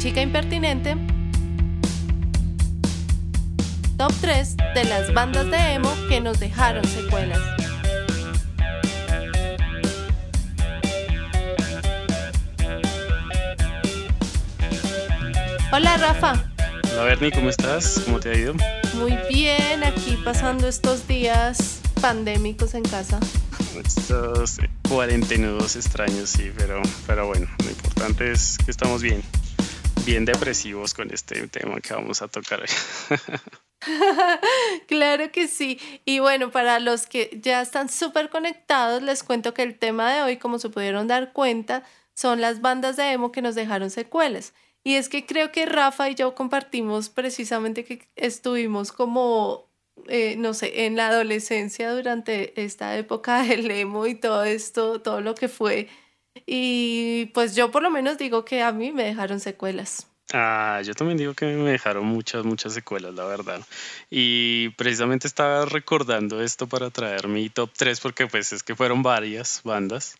Chica Impertinente, Top 3 de las bandas de emo que nos dejaron secuelas. Hola Rafa. Hola Bernie, ¿cómo estás? ¿Cómo te ha ido? Muy bien, aquí pasando estos días pandémicos en casa. Estos cuarentenudos extraños, sí, pero, pero bueno, lo importante es que estamos bien, bien depresivos con este tema que vamos a tocar claro que sí. Y bueno, para los que ya están súper conectados, les cuento que el tema de hoy, como se pudieron dar cuenta, son las bandas de emo que nos dejaron secuelas. Y es que creo que Rafa y yo compartimos precisamente que estuvimos como, eh, no sé, en la adolescencia durante esta época del emo y todo esto, todo lo que fue. Y pues yo por lo menos digo que a mí me dejaron secuelas. Ah, yo también digo que me dejaron muchas, muchas secuelas, la verdad. Y precisamente estaba recordando esto para traer mi top 3 porque pues es que fueron varias bandas.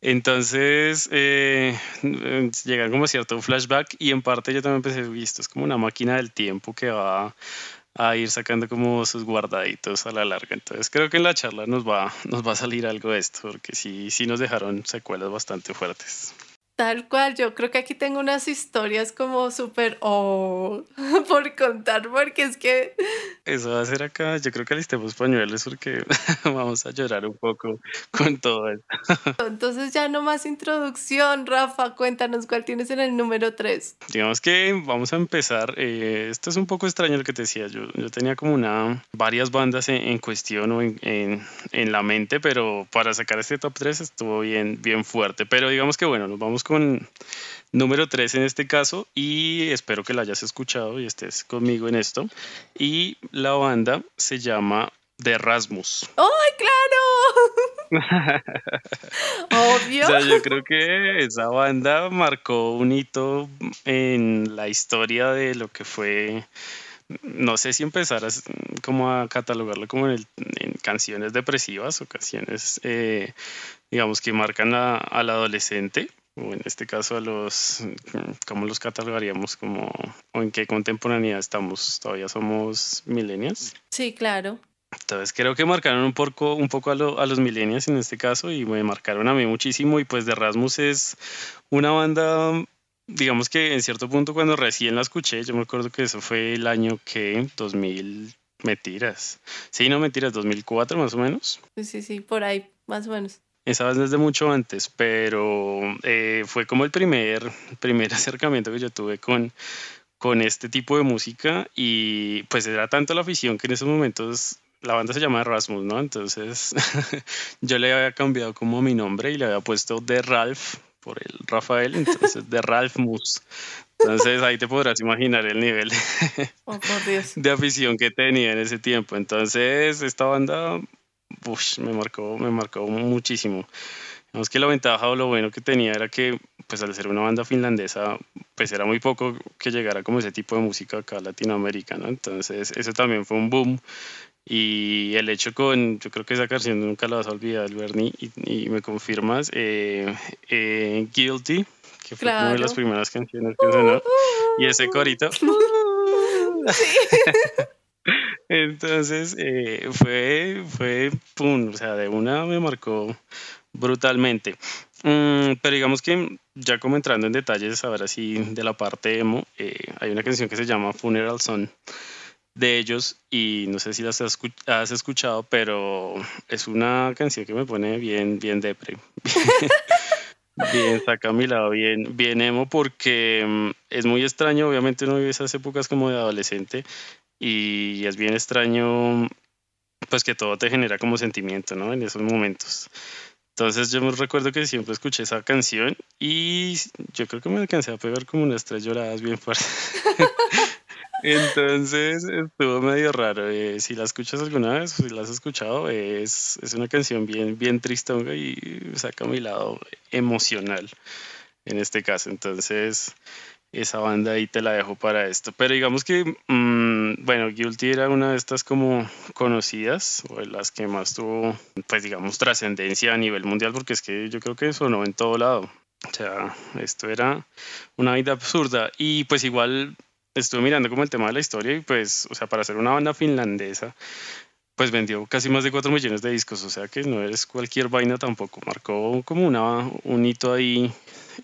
Entonces eh, llegan como cierto flashback y en parte yo también pensé, visto, es como una máquina del tiempo que va a ir sacando como sus guardaditos a la larga. Entonces creo que en la charla nos va, nos va a salir algo de esto porque sí, sí nos dejaron secuelas bastante fuertes. Tal cual, yo creo que aquí tengo unas historias como súper oh, por contar, porque es que... Eso va a ser acá, yo creo que listemos pañuelos porque vamos a llorar un poco con todo esto. Entonces ya no más introducción, Rafa, cuéntanos cuál tienes en el número 3. Digamos que vamos a empezar, eh, esto es un poco extraño lo que te decía, yo, yo tenía como una, varias bandas en, cuestión o en, en, en, la mente, pero para sacar este top 3 estuvo bien, bien fuerte, pero digamos que bueno, nos vamos con número 3 en este caso y espero que la hayas escuchado y estés conmigo en esto. Y la banda se llama The Rasmus. ¡Ay, claro! Obvio. O sea, yo creo que esa banda marcó un hito en la historia de lo que fue no sé si empezar a, como a catalogarlo como en, canciones depresivas o canciones, eh, digamos, que marcan al adolescente, o en este caso a los, ¿cómo los catalogaríamos? Como, ¿O en qué contemporaneidad estamos? ¿Todavía somos millennials? Sí, claro. Entonces creo que marcaron un poco, un poco a, a los millennials en este caso y me marcaron a mí muchísimo y pues de Rasmus es una banda, digamos que en cierto punto cuando recién la escuché, yo me acuerdo que eso fue el año que, 2000, mentiras, sí, no mentiras, 2004 más o menos. Sí, sí, sí, por ahí, más o menos. Esa vez desde mucho antes, pero eh, fue como el primer, primer acercamiento que yo tuve con, con este tipo de música y pues era tanto la afición que en esos momentos la banda se llama Erasmus, ¿no? Entonces yo le había cambiado como mi nombre y le había puesto de Ralph por el Rafael, entonces de Ralph Mus. Entonces ahí te podrás imaginar el nivel oh, de afición que tenía en ese tiempo. Entonces esta banda me marcó, me marcó muchísimo. Digamos que la ventaja o lo bueno que tenía era que, pues al ser una banda finlandesa, pues era muy poco que llegara como ese tipo de música acá latinoamericana. Entonces, eso también fue un boom. Y el hecho con, yo creo que esa canción nunca la vas a olvidar, Bernie, y, me confirmas, eh, eh, Guilty, que fue una de las primeras canciones que sonó, y ese corito. Entonces eh, fue, fue, pum, o sea, de una me marcó brutalmente. Mm, pero digamos que ya como entrando en detalles ahora sí de la parte emo, eh, hay una canción que se llama Funeral Son de ellos y no sé si las has escuchado, pero es una canción que me pone bien, bien depre. bien, saca a mi lado, bien, bien emo, porque mm, es muy extraño, obviamente uno vive esas épocas como de adolescente y es bien extraño pues que todo te genera como sentimiento, ¿no? En esos momentos. Entonces yo me recuerdo que siempre escuché esa canción y yo creo que me alcancé a pegar como unas tres lloradas bien fuertes. Entonces estuvo medio raro. Eh, si la escuchas alguna vez, si la has escuchado, es, es una canción bien, bien tristonga y saca mi lado emocional en este caso. Entonces, esa banda ahí te la dejo para esto. Pero digamos que, mm, bueno, Guilty era una de estas como conocidas, o de las que más tuvo, pues digamos, trascendencia a nivel mundial, porque es que yo creo que sonó en todo lado. O sea, esto era una vida absurda. Y pues igual estuve mirando como el tema de la historia y pues, o sea, para ser una banda finlandesa, pues vendió casi más de 4 millones de discos, o sea que no es cualquier vaina tampoco, marcó como una, un hito ahí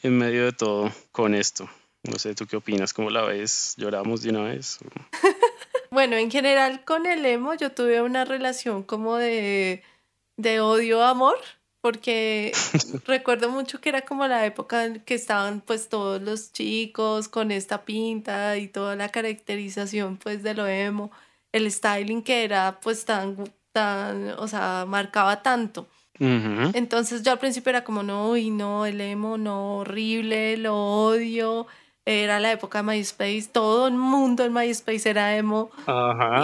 en medio de todo con esto. No sé, ¿tú qué opinas? ¿Cómo la ves? ¿Lloramos de una vez? bueno, en general con el emo yo tuve una relación como de, de odio-amor, porque recuerdo mucho que era como la época en que estaban pues todos los chicos con esta pinta y toda la caracterización pues de lo emo el styling que era pues tan, tan, o sea, marcaba tanto. Entonces yo al principio era como, no, y no, el emo, no, horrible, lo odio. Era la época de MySpace, todo el mundo en MySpace era emo.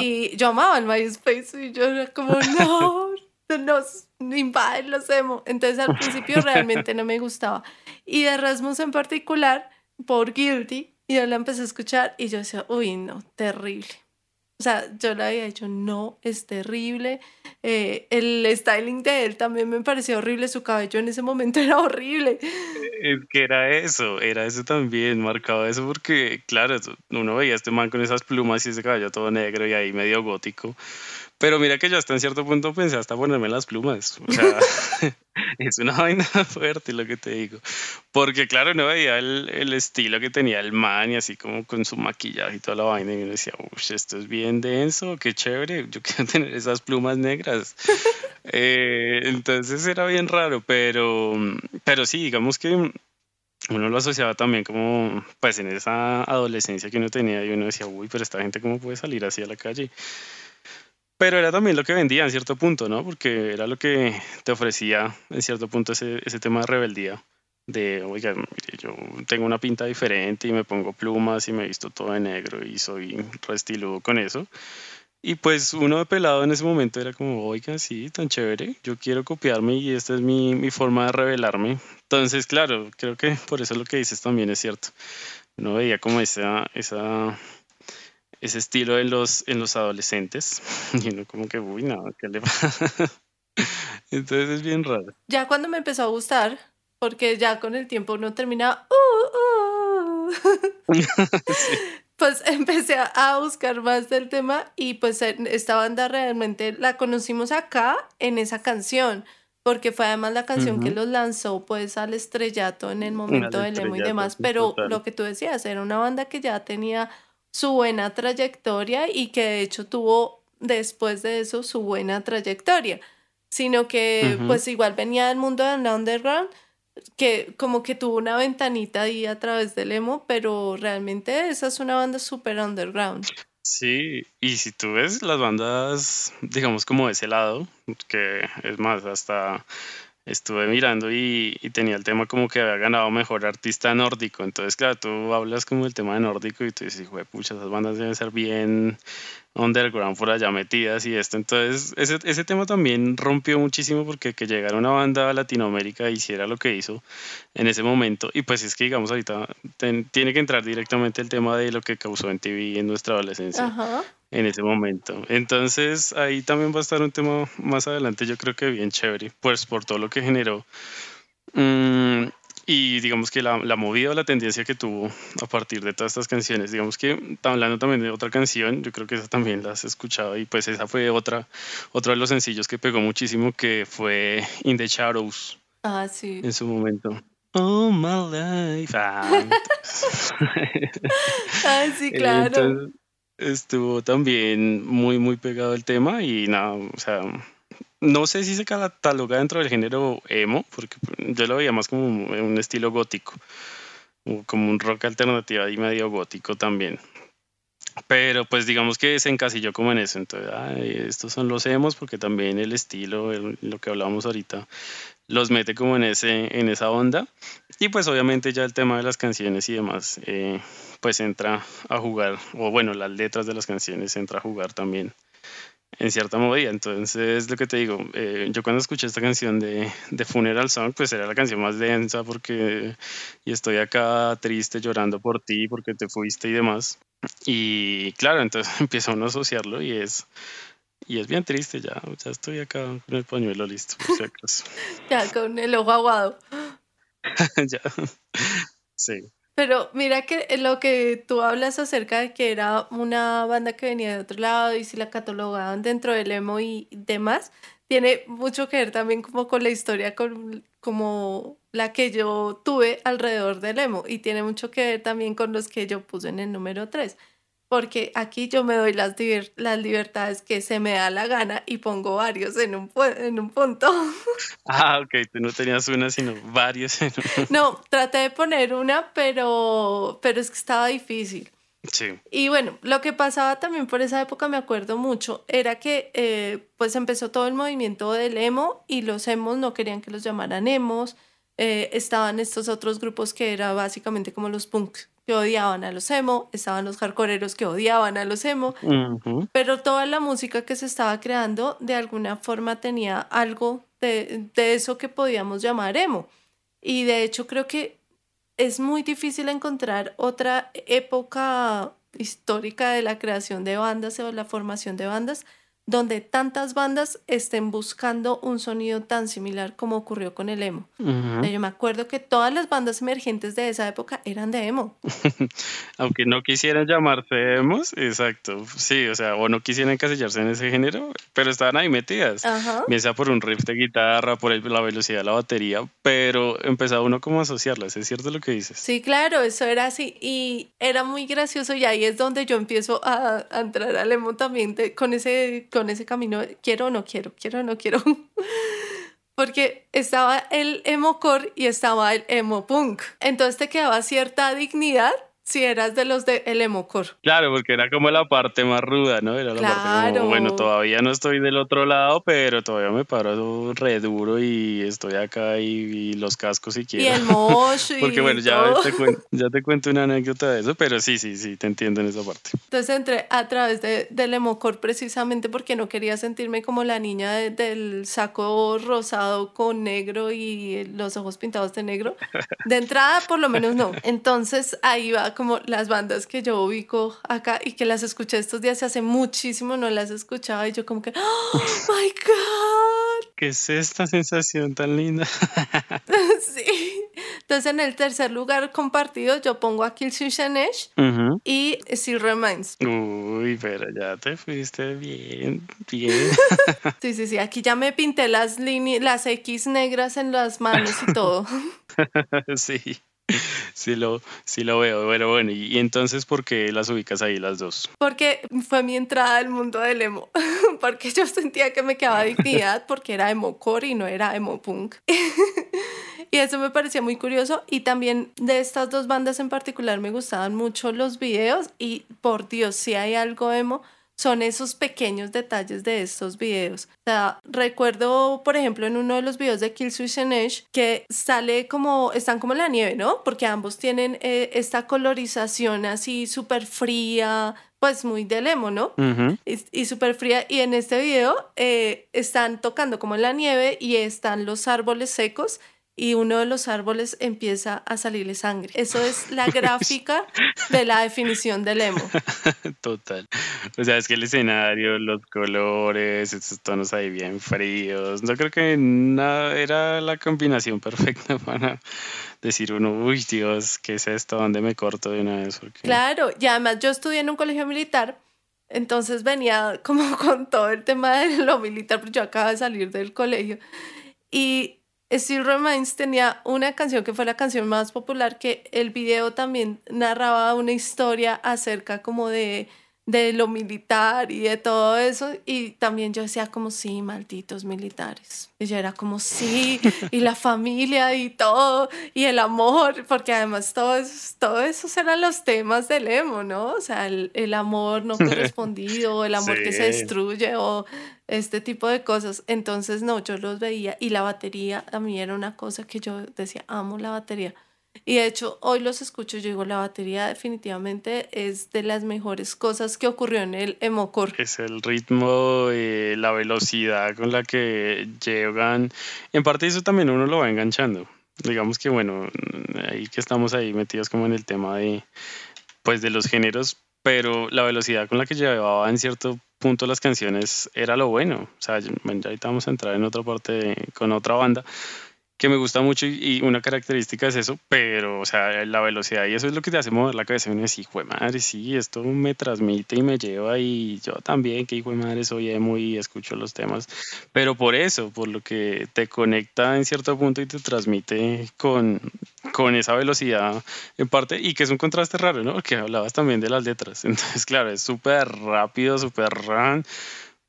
Y yo amaba el MySpace y yo era como, no, nos invaden los emo. Entonces al principio realmente no me gustaba. Y de Rasmus en particular, por Guilty, y yo la empecé a escuchar y yo decía, uy, no, terrible. O sea, yo le había dicho, no, es terrible. Eh, el styling de él también me pareció horrible, su cabello en ese momento era horrible. Es que era eso, era eso también, marcaba eso porque, claro, uno veía a este man con esas plumas y ese cabello todo negro y ahí medio gótico. Pero mira que yo hasta en cierto punto pensé hasta ponerme las plumas. O sea, es una vaina fuerte lo que te digo. Porque claro, no veía el, el, estilo que tenía el man y así como con su maquillaje y toda la vaina. Y uno decía, uff, esto es bien denso, qué chévere. Yo quiero tener esas plumas negras. eh, entonces era bien raro, pero, pero sí, digamos que uno lo asociaba también como, pues en esa adolescencia que uno tenía y uno decía, uy, pero esta gente cómo puede salir así a la calle. Pero era también lo que vendía en cierto punto, ¿no? Porque era lo que te ofrecía en cierto punto ese, tema de rebeldía. De, oiga, yo tengo una pinta diferente y me pongo plumas y me visto todo de negro y soy restiludo con eso. Y pues uno de pelado en ese momento era como, oiga, sí, tan chévere, yo quiero copiarme y esta es mi, mi forma de revelarme. Entonces, claro, creo que por eso lo que dices también es cierto. Uno veía como esa, esa ese estilo en los, en los adolescentes. Y uno como que, uy, no, ¿qué le pasa? Entonces es bien raro. Ya cuando me empezó a gustar, porque ya con el tiempo uno terminaba, uh, uh". pues empecé a buscar más del tema y pues esta banda realmente la conocimos acá en esa canción porque fue además la canción que los lanzó pues al estrellato en el momento del emo y demás, pero lo que tú decías, era una banda que ya tenía su buena trayectoria y que de hecho tuvo después de eso su buena trayectoria, sino que pues igual venía del mundo del underground, que como que tuvo una ventanita ahí a través del emo, pero realmente esa es una banda súper underground. Sí, y si tú ves las bandas, digamos como de ese lado, que es más, hasta estuve mirando y, tenía el tema como que había ganado mejor artista nórdico. Entonces, claro, tú hablas como del tema de nórdico y tú dices, hijo pucha, esas bandas deben ser bien underground por allá metidas y esto. Entonces, ese, ese tema también rompió muchísimo porque que llegara una banda a Latinoamérica hiciera lo que hizo en ese momento. Y pues es que, digamos, ahorita tiene que entrar directamente el tema de lo que causó en TV en nuestra adolescencia. En ese momento. Entonces, ahí también va a estar un tema más adelante, yo creo que bien chévere, pues por todo lo que generó. Mm, y digamos que la, la movida o la tendencia que tuvo a partir de todas estas canciones, digamos que hablando también de otra canción, yo creo que esa también la has escuchado y pues esa fue otra, otro de los sencillos que pegó muchísimo que fue In the Shadows. Ah, sí. En su momento. Oh my life. Ah, ah sí, claro. Estuvo también muy, muy pegado el tema y nada, o sea, no sé si se cataloga dentro del género emo, porque yo lo veía más como un estilo gótico, como un rock alternativo y medio gótico también. Pero pues digamos que se encasilló como en eso. Entonces, estos son los emos porque también el estilo, lo que hablábamos ahorita, los mete como en, ese, en esa onda. Y pues obviamente ya el tema de las canciones y demás, eh, pues entra a jugar, o bueno, las letras de las canciones entra a jugar también en cierta movida. Entonces, lo que te digo, eh, yo cuando escuché esta canción de, de, Funeral Song, pues era la canción más densa porque y estoy acá triste llorando por ti porque te fuiste y demás. Y claro, entonces empieza uno a asociarlo y es y es bien triste ya, ya estoy acá con el pañuelo listo, por si ya con el ojo aguado. ya. Sí. Pero mira que lo que tú hablas acerca de que era una banda que venía de otro lado y si la catalogaban dentro del emo y demás, tiene mucho que ver también como con la historia con, como la que yo tuve alrededor del emo y tiene mucho que ver también con los que yo puse en el número 3 porque aquí yo me doy las, las libertades que se me da la gana y pongo varios en un, en un punto. Ah, ok, tú no tenías una, sino varios en un... No, traté de poner una, pero, pero es que estaba difícil. Sí. Y bueno, lo que pasaba también por esa época, me acuerdo mucho, era que eh, pues empezó todo el movimiento del emo y los emos no querían que los llamaran emos. Eh, estaban estos otros grupos que era básicamente como los punks que odiaban a los emo, estaban los hardcoreeros que odiaban a los emo, pero toda la música que se estaba creando de alguna forma tenía algo de, de eso que podíamos llamar emo. Y de hecho creo que es muy difícil encontrar otra época histórica de la creación de bandas o la formación de bandas donde tantas bandas estén buscando un sonido tan similar como ocurrió con el emo. Yo me acuerdo que todas las bandas emergentes de esa época eran de emo. Aunque no quisieran llamarse emos, exacto, sí, o sea, o no quisieran encasillarse en ese género, pero estaban ahí metidas. Bien sea por un riff de guitarra, por la velocidad de la batería, pero empezaba uno como a asociarlas, ¿es cierto lo que dices? Sí, claro, eso era así y era muy gracioso y ahí es donde yo empiezo a, entrar al emo también con ese con ese camino, quiero o no quiero, quiero o no quiero. Porque estaba el emo core y estaba el emo punk. Entonces te quedaba cierta dignidad si eras de los de El Emocor. Claro, porque era como la parte más ruda, ¿no? Era la parte como, bueno, todavía no estoy del otro lado, pero todavía me paro re duro y estoy acá y, los cascos si quiero. Y el mosh Porque bueno, ya te, cuento, ya te cuento una anécdota de eso, pero sí, sí, sí, te entiendo en esa parte. Entonces entré a través de, del Emocor precisamente porque no quería sentirme como la niña del saco rosado con negro y los ojos pintados de negro. De entrada, por lo menos no. Entonces ahí va como las bandas que yo ubico acá y que las escuché estos días hace muchísimo no las escuchaba y yo como que ¡Oh my god! ¿Qué es esta sensación tan linda? sí. Entonces en el tercer lugar compartido yo pongo a Kill Ash y Still Reminds. Uy, pero ya te fuiste bien, bien. sí, sí, sí. Aquí ya me pinté las líneas, las X negras en las manos y todo. sí sí lo, sí lo veo. Bueno, bueno, y, entonces, ¿por qué las ubicas ahí las dos? Porque fue mi entrada al mundo del emo. porque yo sentía que me quedaba dignidad porque era emo core y no era emo punk. y eso me parecía muy curioso. Y también de estas dos bandas en particular me gustaban mucho los videos. Y por Dios, si hay algo emo son esos pequeños detalles de estos videos. O sea, recuerdo, por ejemplo, en uno de los videos de Kill Switch and Edge que sale como, están como en la nieve, ¿no? Porque ambos tienen eh, esta colorización así súper fría, pues muy de lemo, ¿no? Y, y súper fría. Y en este video eh, están tocando como en la nieve y están los árboles secos y uno de los árboles empieza a salirle sangre. Eso es la gráfica de la definición del emo. Total. O sea, es que el escenario, los colores, estos tonos ahí bien fríos. Yo creo que nada, era la combinación perfecta para decir uno, uy Dios, ¿qué es esto? ¿Dónde me corto de una vez? Claro, y además yo estudié en un colegio militar. Entonces venía como con todo el tema de lo militar, porque yo acabo de salir del colegio. Y Still Reminds tenía una canción que fue la canción más popular, que el video también narraba una historia acerca como de de lo militar y de todo eso. Y también yo decía como, sí, malditos militares. Y yo era como, sí, y la familia y todo, y el amor, porque además todos todo esos eran los temas del emo, ¿no? O sea, el, el amor no correspondido, el amor que se destruye o este tipo de cosas. Entonces, no, yo los veía y la batería a mí era una cosa que yo decía, amo la batería. Y de hecho, hoy los escucho, yo la batería definitivamente es de las mejores cosas que ocurrió en el Emocore. Es el ritmo, y la velocidad con la que llegan. En parte eso también uno lo va enganchando. Digamos que bueno, ahí que estamos ahí metidos como en el tema de, pues de los géneros, pero la velocidad con la que llevaba en cierto punto las canciones era lo bueno. O sea, bueno, ahorita vamos a entrar en otra parte con otra banda, que me gusta mucho y, una característica es eso, pero, o sea, la velocidad y eso es lo que te hace mover la cabeza. Y uno dice, hijo de madre, sí, esto me transmite y me lleva y yo también, que hijo de madre, soy emo y escucho los temas. Pero por eso, por lo que te conecta en cierto punto y te transmite con, con esa velocidad en parte y que es un contraste raro, ¿no? Porque hablabas también de las letras. Entonces, claro, es súper rápido, súper run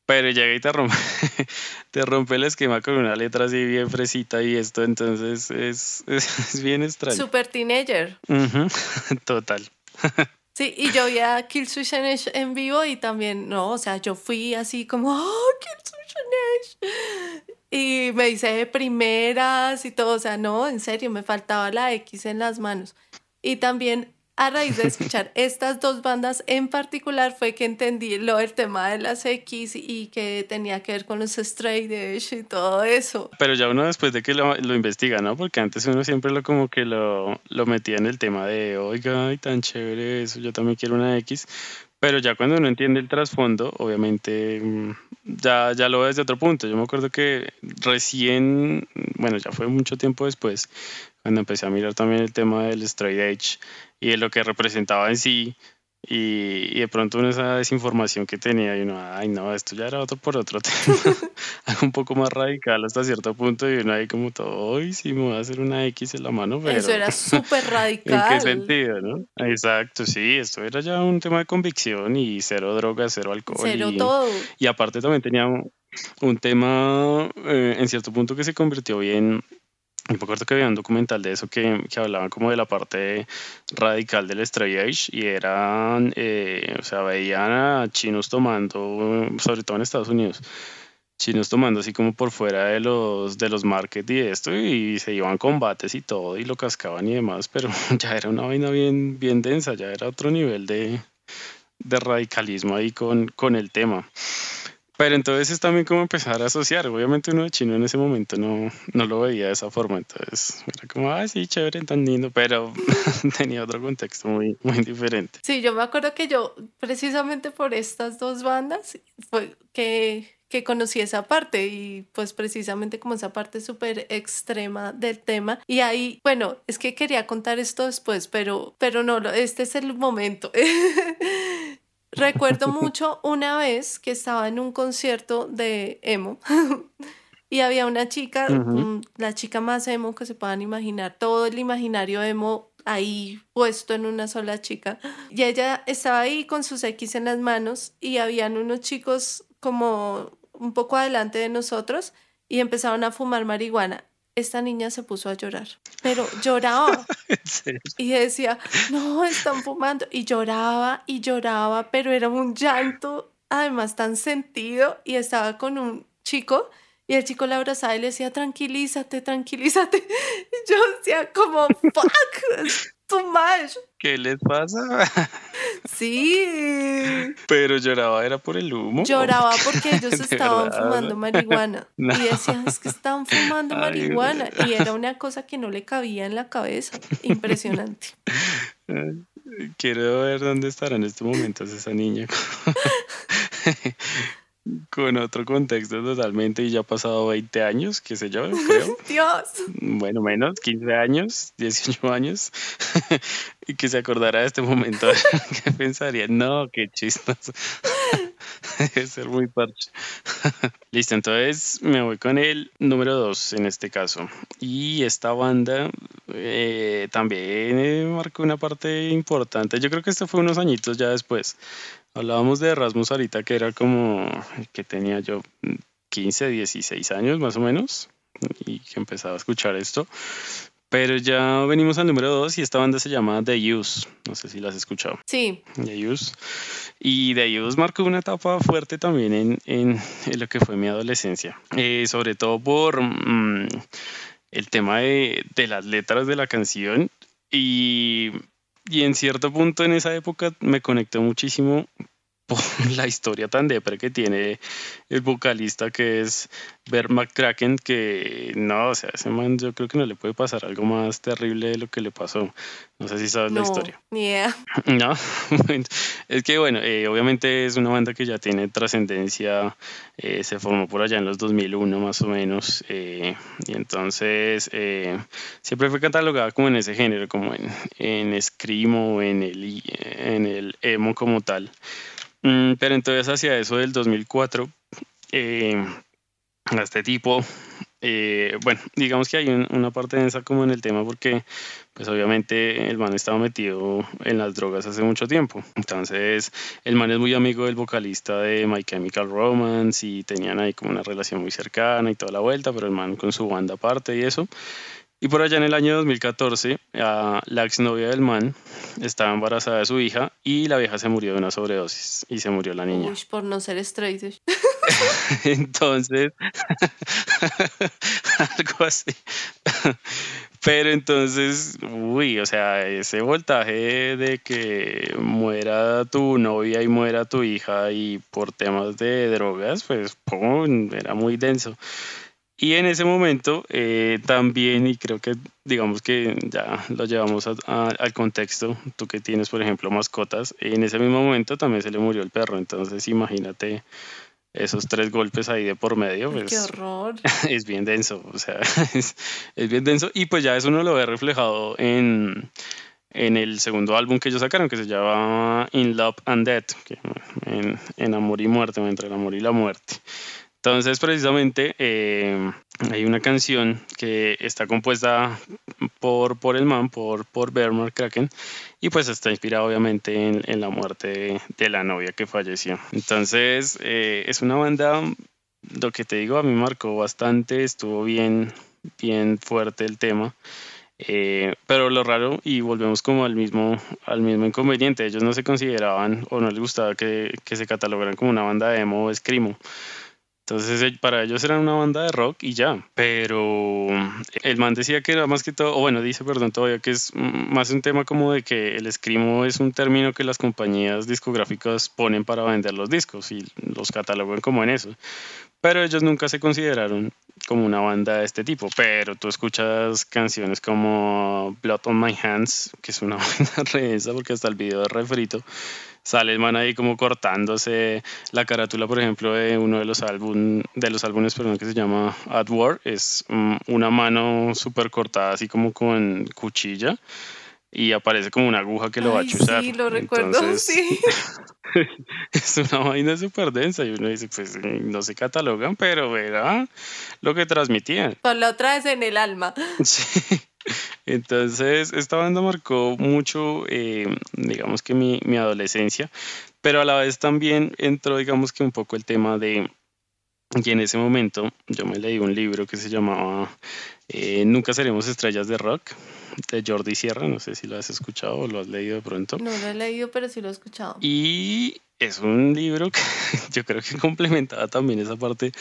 pero llega y te rompe, te rompe el esquema con una letra así bien fresita y esto, entonces es, es, bien extraño. Super teenager. Total. Sí, y yo vi a Kill Switch en vivo y también, no, o sea, yo fui así como, oh, Kill Switch Y me hice de primeras y todo, o sea, no, en serio, me faltaba la X en las manos. Y también a raíz de escuchar estas dos bandas en particular fue que entendí lo del tema de las X y que tenía que ver con los straight edge y todo eso. Pero ya uno después de que lo, lo investiga, ¿no? Porque antes uno siempre lo como que lo, lo metía en el tema de, oiga, ay, tan chévere eso, yo también quiero una X. Pero ya cuando uno entiende el trasfondo, obviamente mm, ya, ya lo ves de otro punto. Yo me acuerdo que recién, bueno, ya fue mucho tiempo después, cuando empecé a mirar también el tema del straight edge y de lo que representaba en sí, y, de pronto una esa desinformación que tenía y uno, ay no, esto ya era otro por otro tema, un poco más radical hasta cierto punto y uno ahí como todo, hoy sí me voy a hacer una X en la mano, pero... Eso era súper radical. ¿En qué sentido, no? Exacto, sí, esto era ya un tema de convicción y cero drogas, cero alcohol. Cero todo. Y aparte también tenía un, tema eh, en cierto punto que se convirtió bien me acuerdo que había un documental de eso que, que hablaban como de la parte radical del straight age y eran, eh, o sea, veían a chinos tomando, sobre todo en Estados Unidos, chinos tomando así como por fuera de los, de los markets y esto y se iban combates y todo y lo cascaban y demás, pero ya era una vaina bien, bien densa, ya era otro nivel de, de radicalismo ahí con, con el tema. Pero entonces es también como empezar a asociar. Obviamente uno de chino en ese momento no, no lo veía de esa forma. Entonces era como, ah, sí, chévere, tan lindo. Pero tenía otro contexto muy, muy diferente. Sí, yo me acuerdo que yo, precisamente por estas dos bandas, fue que, que conocí esa parte y pues precisamente como esa parte súper extrema del tema. Y ahí, bueno, es que quería contar esto después, pero, pero no, este es el momento. Recuerdo mucho una vez que estaba en un concierto de emo y había una chica, mm, la chica más emo que se puedan imaginar, todo el imaginario emo ahí puesto en una sola chica. Y ella estaba ahí con sus X en las manos y habían unos chicos como un poco adelante de nosotros y empezaron a fumar marihuana esta niña se puso a llorar, pero lloraba. y decía, no, están fumando. Y lloraba y lloraba, pero era un llanto, además tan sentido, y estaba con un chico. Y el chico la abrazaba y le decía, tranquilízate, tranquilízate. Y yo decía, como, fuck, much. ¿Qué les pasa? Sí. Pero lloraba, era por el humo. Lloraba porque ellos estaban fumando marihuana. Y decían, es que estaban fumando marihuana. Y era una cosa que no le cabía en la cabeza. Impresionante. Quiero ver dónde estará en estos momentos esa niña con otro contexto totalmente y ya ha pasado 20 años, qué sé yo, creo. Dios. Bueno, menos, 15 años, 18 años, y que se acordara de este momento, ¿qué pensaría? No, qué chistoso. Debe ser muy parche. Listo, entonces me voy con el número 2 en este caso. Y esta banda eh, también eh, marcó una parte importante. Yo creo que esto fue unos añitos ya después. Hablábamos de Erasmus ahorita, que era como que tenía yo 15, 16 años más o menos, y que empezaba a escuchar esto. Pero ya venimos al número 2 y esta banda se llama The Use. No sé si la has escuchado. Sí. The Use. Y The Use marcó una etapa fuerte también en, en, lo que fue mi adolescencia. Eh, sobre todo por mm, el tema de, de las letras de la canción. Y y en cierto punto en esa época me conecté muchísimo por la historia tan depre que tiene el vocalista que es Bert McCracken, que no, o sea, ese man yo creo que no le puede pasar algo más terrible de lo que le pasó. No sé si sabes la historia. Idea. No, es que bueno, eh, obviamente es una banda que ya tiene trascendencia, eh, se formó por allá en los 2001 más o menos, eh, y entonces siempre fue catalogada como en ese género, como en, en Screamo, en el, en el emo como tal. Mm, pero entonces hacia eso del 2004, eh, a este tipo, eh, bueno, digamos que hay una parte densa como en el tema porque pues obviamente el man estaba metido en las drogas hace mucho tiempo. Entonces el man es muy amigo del vocalista de My Chemical Romance y tenían ahí como una relación muy cercana y toda la vuelta, pero el man con su banda aparte y eso. Y por allá en el año 2014, la exnovia del man estaba embarazada de su hija y la vieja se murió de una sobredosis y se murió la niña. Uy, por no ser straight. entonces, algo así. Pero entonces, uy, o sea, ese voltaje de que muera tu novia y muera tu hija y por temas de drogas, pues, pum, era muy denso. Y en ese momento eh, también, y creo que digamos que ya lo llevamos al contexto, tú que tienes, por ejemplo, mascotas, en ese mismo momento también se le murió el perro, entonces imagínate esos tres golpes ahí de por medio, pues ¡Qué horror! es bien denso, o sea, es, bien denso y pues ya eso uno lo ve reflejado en, en el segundo álbum que ellos sacaron, que se llama In Love and Death, en, en amor y muerte, entre el amor y la muerte. Entonces, precisamente, eh, hay una canción que está compuesta por, por el man, por, por Bernard Kraken, y pues está inspirada obviamente en, la muerte de, la novia que falleció. Entonces, eh, es una banda, lo que te digo, a mí marcó bastante, estuvo bien, bien fuerte el tema. Eh, pero lo raro, y volvemos como al mismo, al mismo inconveniente, ellos no se consideraban o no les gustaba que, que se catalogaran como una banda de emo o escrimo. Entonces eh, para ellos eran una banda de rock y ya, pero el man decía que era más que todo, o bueno, dice, perdón, todavía que es más un tema como de que el escrimo es un término que las compañías discográficas ponen para vender los discos y los catalogan como en eso. Pero ellos nunca se consideraron como una banda de este tipo, pero tú escuchas canciones como Blood on My Hands, que es una banda re porque hasta el video de refrito sale el man ahí como cortándose la carátula, por ejemplo, de uno de los álbum, de los álbumes, perdón, que se llama At War, es mm, una mano súper cortada, así como con cuchilla, y aparece como una aguja que lo va a chuzar. Sí, lo recuerdo, sí. es una vaina súper densa y uno dice, pues no se catalogan, pero verá lo que transmitían. Con la otra es en el alma. Sí. Entonces, esta banda marcó mucho, eh, digamos que mi, mi, adolescencia, pero a la vez también entró, digamos que un poco el tema de, y en ese momento yo me leí un libro que se llamaba eh, Nunca seremos estrellas de rock, de Jordi Sierra, no sé si lo has escuchado o lo has leído de pronto. No lo he leído, pero sí lo he escuchado. Y es un libro que yo creo que complementaba también esa parte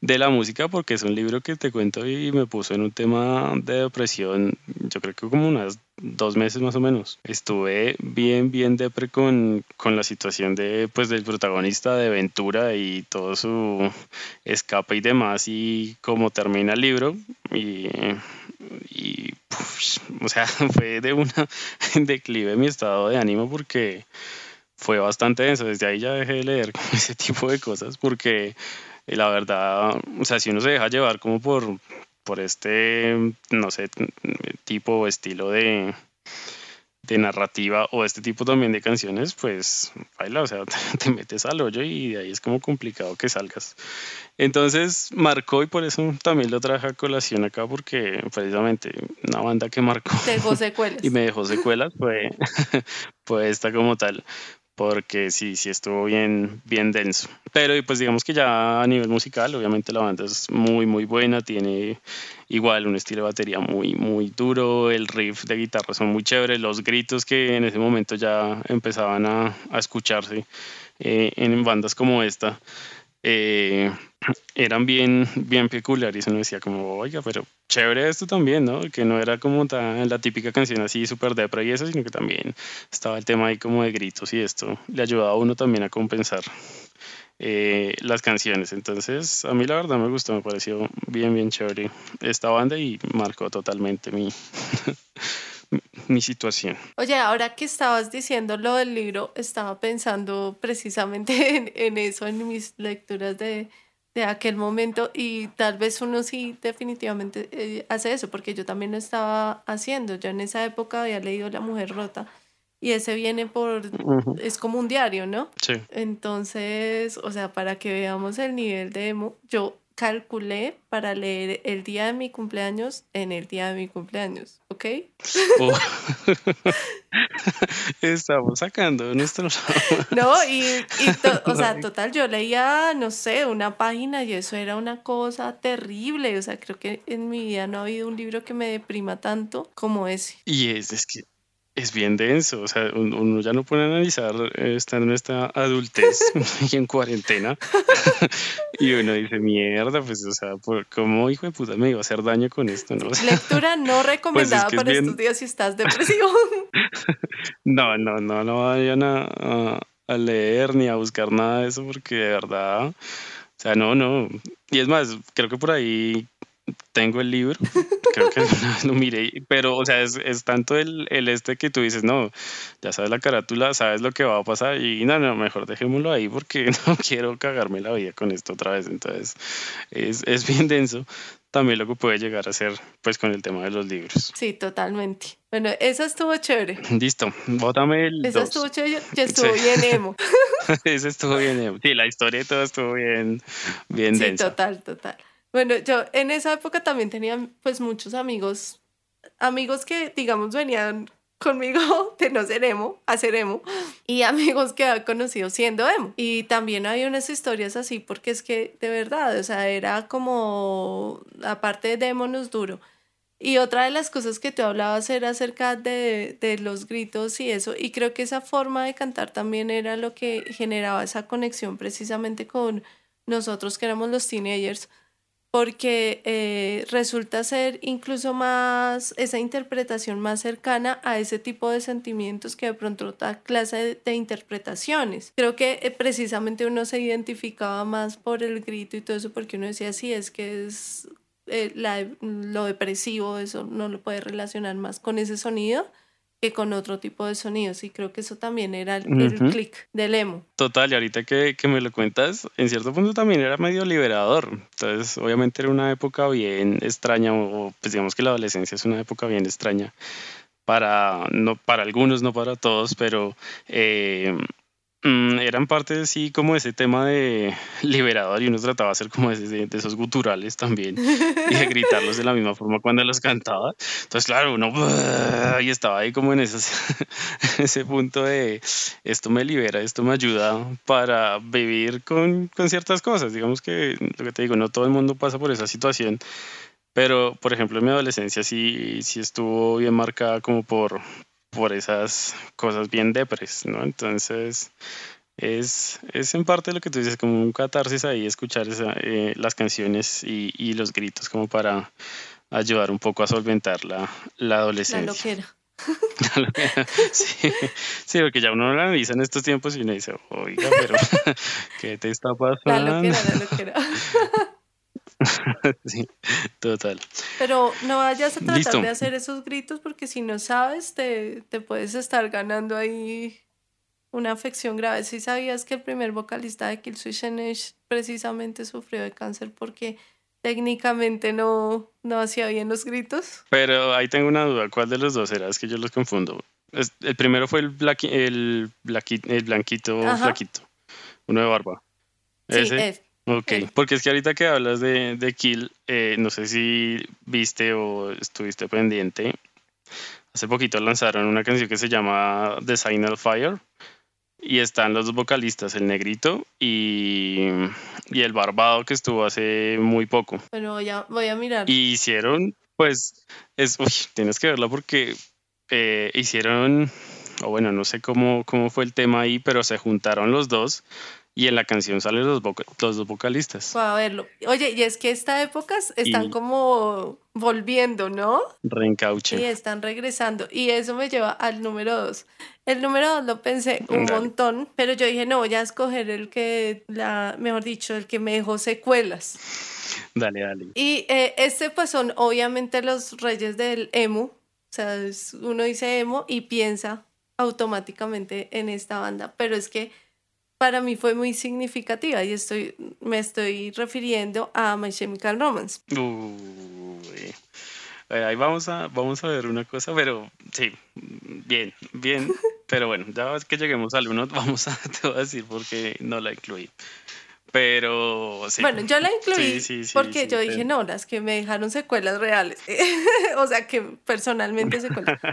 de la música porque es un libro que te cuento y me puso en un tema de depresión, yo creo que como unas dos meses más o menos. Estuve bien, bien depre con, con la situación de, pues, del protagonista de Ventura y todo su escape y demás y cómo termina el libro y, y o sea, fue de una declive mi estado de ánimo porque fue bastante denso. Desde ahí ya dejé de leer ese tipo de cosas porque eh, la verdad, o sea, si uno se deja llevar como por, por este, no sé, tipo o estilo de, de narrativa o este tipo también de canciones, pues baila, o sea, te, metes al hoyo y de ahí es como complicado que salgas. Entonces marcó y por eso también lo traje a colación acá porque precisamente una banda que marcó dejó secuelas. y me dejó secuelas fue, fue esta como tal porque sí, sí estuvo bien, bien denso. Pero pues digamos que ya a nivel musical, obviamente la banda es muy, muy buena, tiene igual un estilo de batería muy, muy duro, el riff de guitarra son muy chéveres, los gritos que en ese momento ya empezaban a, a escucharse eh, en bandas como esta. Eh, eran bien, bien peculiares. Uno decía como, oiga, pero chévere esto también, ¿no? Que no era como tan, la típica canción así súper depra y eso, sino que también estaba el tema ahí como de gritos y esto le ayudaba a uno también a compensar eh, las canciones. Entonces, a mí la verdad me gustó, me pareció bien, bien chévere esta banda y marcó totalmente mi, mi situación. Oye, ahora que estabas diciendo lo del libro, estaba pensando precisamente en, eso, en mis lecturas de, de, aquel momento y tal vez uno sí definitivamente eh, hace eso, porque yo también lo estaba haciendo. Yo en esa época había leído La Mujer Rota y ese viene por, es como un diario, ¿no? Sí. Entonces, o sea, para que veamos el nivel de emo, yo calculé para leer el día de mi cumpleaños en el día de mi cumpleaños, ¿ok? Oh. Estamos sacando nuestro... no, y, o sea, total, yo leía, no sé, una página y eso era una cosa terrible, o sea, creo que en mi vida no ha habido un libro que me deprima tanto como ese. Y es, es que es bien denso, o sea, uno ya no puede analizar eh, estando en esta adultez y en cuarentena y uno dice, mierda, pues, o sea, por, ¿cómo hijo de puta me iba a hacer daño con esto? ¿no? Lectura no pues, recomendada para estos días si estás depresivo. no, no, no, no vayan a, a leer ni a buscar nada de eso porque de verdad, o sea, no, no. Y es más, creo que por ahí tengo el libro, creo que lo miré, pero o sea, es, es tanto el, el, este que tú dices, no, ya sabes la carátula, sabes lo que va a pasar y no, no, mejor dejémoslo ahí porque no quiero cagarme la vida con esto otra vez, entonces es, es bien denso también lo que puede llegar a ser pues con el tema de los libros. Sí, totalmente. Bueno, eso estuvo chévere. Listo, bótame el Eso estuvo chévere, ya estuvo bien emo. eso estuvo bien emo. Sí, la historia y todo estuvo bien, bien sí, total, total. Bueno, yo en esa época también tenía pues muchos amigos, amigos que digamos venían conmigo de no ser emo a ser emo y amigos que había conocido siendo emo. Y también hay unas historias así porque es que de verdad, o sea, era como, aparte de emo nos duro. Y otra de las cosas que tú hablabas era acerca de, de los gritos y eso. Y creo que esa forma de cantar también era lo que generaba esa conexión precisamente con nosotros que éramos los teenagers porque eh, resulta ser incluso más esa interpretación más cercana a ese tipo de sentimientos que de pronto otra clase de, interpretaciones. Creo que eh, precisamente uno se identificaba más por el grito y todo eso porque uno decía, sí, es que es eh, la, lo depresivo, eso no lo puede relacionar más con ese sonido que con otro tipo de sonidos y creo que eso también era el, click del emo. Total, y ahorita que, que, me lo cuentas, en cierto punto también era medio liberador. Entonces, obviamente era una época bien extraña, o pues digamos que la adolescencia es una época bien extraña para, no, para algunos, no para todos, pero eh, eran parte sí como ese tema de liberador y uno trataba de hacer como de, de esos guturales también y de gritarlos de la misma forma cuando los cantaba. Entonces, claro, uno y estaba ahí como en ese, ese punto de esto me libera, esto me ayuda para vivir con, con ciertas cosas. Digamos que lo que te digo, no todo el mundo pasa por esa situación. Pero, por ejemplo, en mi adolescencia sí, sí estuvo bien marcada como por, por esas cosas bien depres, ¿no? Entonces, es, es en parte lo que tú dices, como un catarsis ahí, escuchar esa, eh, las canciones y, y, los gritos como para ayudar un poco a solventar la, la adolescencia. La sí, sí, porque ya uno lo analiza en estos tiempos y uno dice, oiga, pero ¿qué te está pasando? La loquera, la loquera. sí, total. Pero no vayas a tratar de hacer esos gritos porque si no sabes, te, te puedes estar ganando ahí una afección grave. Si sabías que el primer vocalista de Killswitch Engage precisamente sufrió de cáncer porque técnicamente no, no hacía bien los gritos. Pero ahí tengo una duda, ¿cuál de los dos era? Es que yo los confundo. el primero fue el, el, el blanquito flaquito, uno de barba. Sí, ¿Ese? Ok, porque es que ahorita que hablas de, de Kill, eh, no sé si viste o estuviste pendiente, hace poquito lanzaron una canción que se llama The Signal Fire y están los dos vocalistas, el negrito y, y el barbado que estuvo hace muy poco. Bueno, voy a, voy a mirar. Y hicieron, pues, es, uy, tienes que verla porque eh, hicieron, o bueno, no sé cómo, cómo fue el tema ahí, pero se juntaron los dos y en la canción salen los, los dos vocalistas. a verlo. Oye, y es que estas épocas están como volviendo, ¿no? Reencauche. Y están regresando. Y eso me lleva al número dos. El número dos lo pensé un montón, pero yo dije, no, voy a escoger el que, la, mejor dicho, el que me dejó secuelas. Dale, dale. Y eh, este pues son obviamente los reyes del emo. O sea, uno dice emo y piensa automáticamente en esta banda, pero es que para mí fue muy significativa y estoy, me estoy refiriendo a My Chemical Romance. Uy. Ahí vamos a, vamos a ver una cosa, pero sí, bien, bien. Pero bueno, ya que lleguemos al uno, vamos a, te voy a decir por qué no la incluí. Pero sí. Bueno, yo la incluí porque yo dije, no, las que me dejaron secuelas reales. o sea, que personalmente secuelas.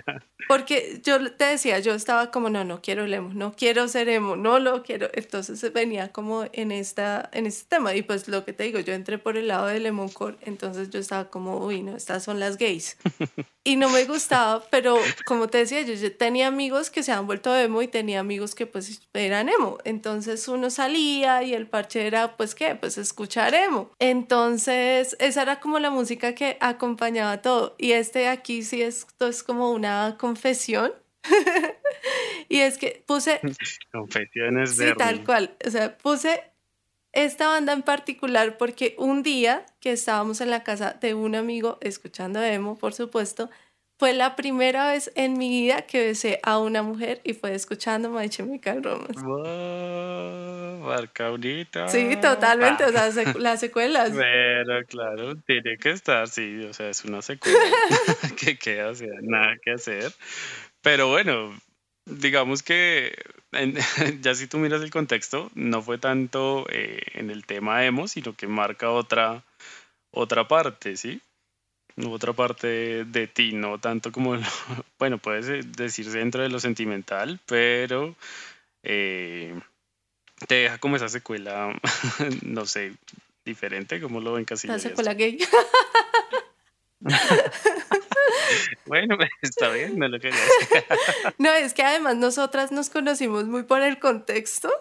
Porque yo te decía, yo estaba como, no, no quiero el emo, no quiero ser emo, no lo quiero. Entonces venía como en, esta, en este tema. Y pues lo que te digo, yo entré por el lado del core entonces yo estaba como, uy, no, estas son las gays. y no me gustaba, pero como te decía, yo, yo tenía amigos que se han vuelto emo y tenía amigos que pues eran emo. Entonces uno salía y el parche era, pues, ¿qué? Pues escuchar emo. Entonces esa era como la música que acompañaba todo. Y este aquí sí esto es como una confesión. y es que puse... Confesiones de... Sí, tal cual. O sea, puse esta banda en particular porque un día que estábamos en la casa de un amigo escuchando emo, por supuesto, fue la primera vez en mi vida que besé a una mujer y fue escuchando My Chemical Romance. Wow, Sí, totalmente, o sea, las secuelas. Pero claro, tiene que estar, sí, o sea, es una secuela que queda, o sea, nada que hacer. Pero bueno, digamos que ya si tú miras el contexto, no fue tanto eh, en el tema emo, sino que marca otra, otra parte, ¿sí? Otra parte de ti, no tanto como, bueno, puede decirse dentro de lo sentimental, pero eh, te deja como esa secuela, no sé, diferente, como lo ven casi. La secuela gay. bueno, está bien, no lo quería No, es que además nosotras nos conocimos muy por el contexto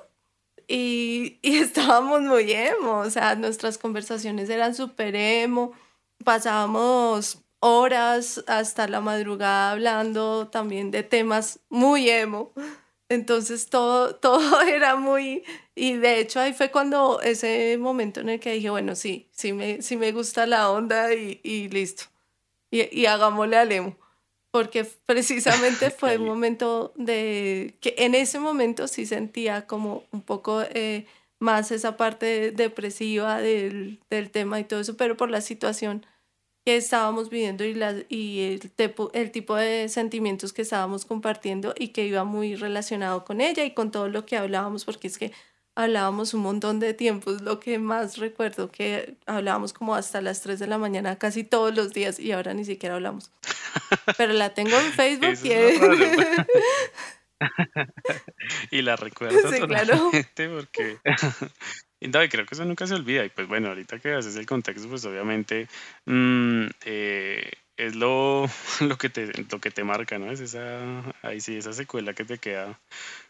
y, y estábamos muy emo, o sea, nuestras conversaciones eran súper emo pasábamos horas hasta la madrugada hablando también de temas muy emo. Entonces todo, todo era muy... Y de hecho ahí fue cuando ese momento en el que dije, bueno, sí, sí me, sí me gusta la onda y, y listo. Y, y, hagámosle al emo. Porque precisamente fue un momento de... que en ese momento sí sentía como un poco... Eh, más esa parte depresiva del, del, tema y todo eso, pero por la situación que estábamos viviendo y, la, y el, tepo, el tipo de sentimientos que estábamos compartiendo y que iba muy relacionado con ella y con todo lo que hablábamos, porque es que hablábamos un montón de tiempos, lo que más recuerdo que hablábamos como hasta las 3 de la mañana casi todos los días y ahora ni siquiera hablamos. Pero la tengo en Facebook y... y la recuerdo sí, claro. porque y creo que eso nunca se olvida y pues bueno ahorita que haces el contexto pues obviamente mm, eh, es lo, lo que te lo que te marca no es esa ahí sí esa secuela que te queda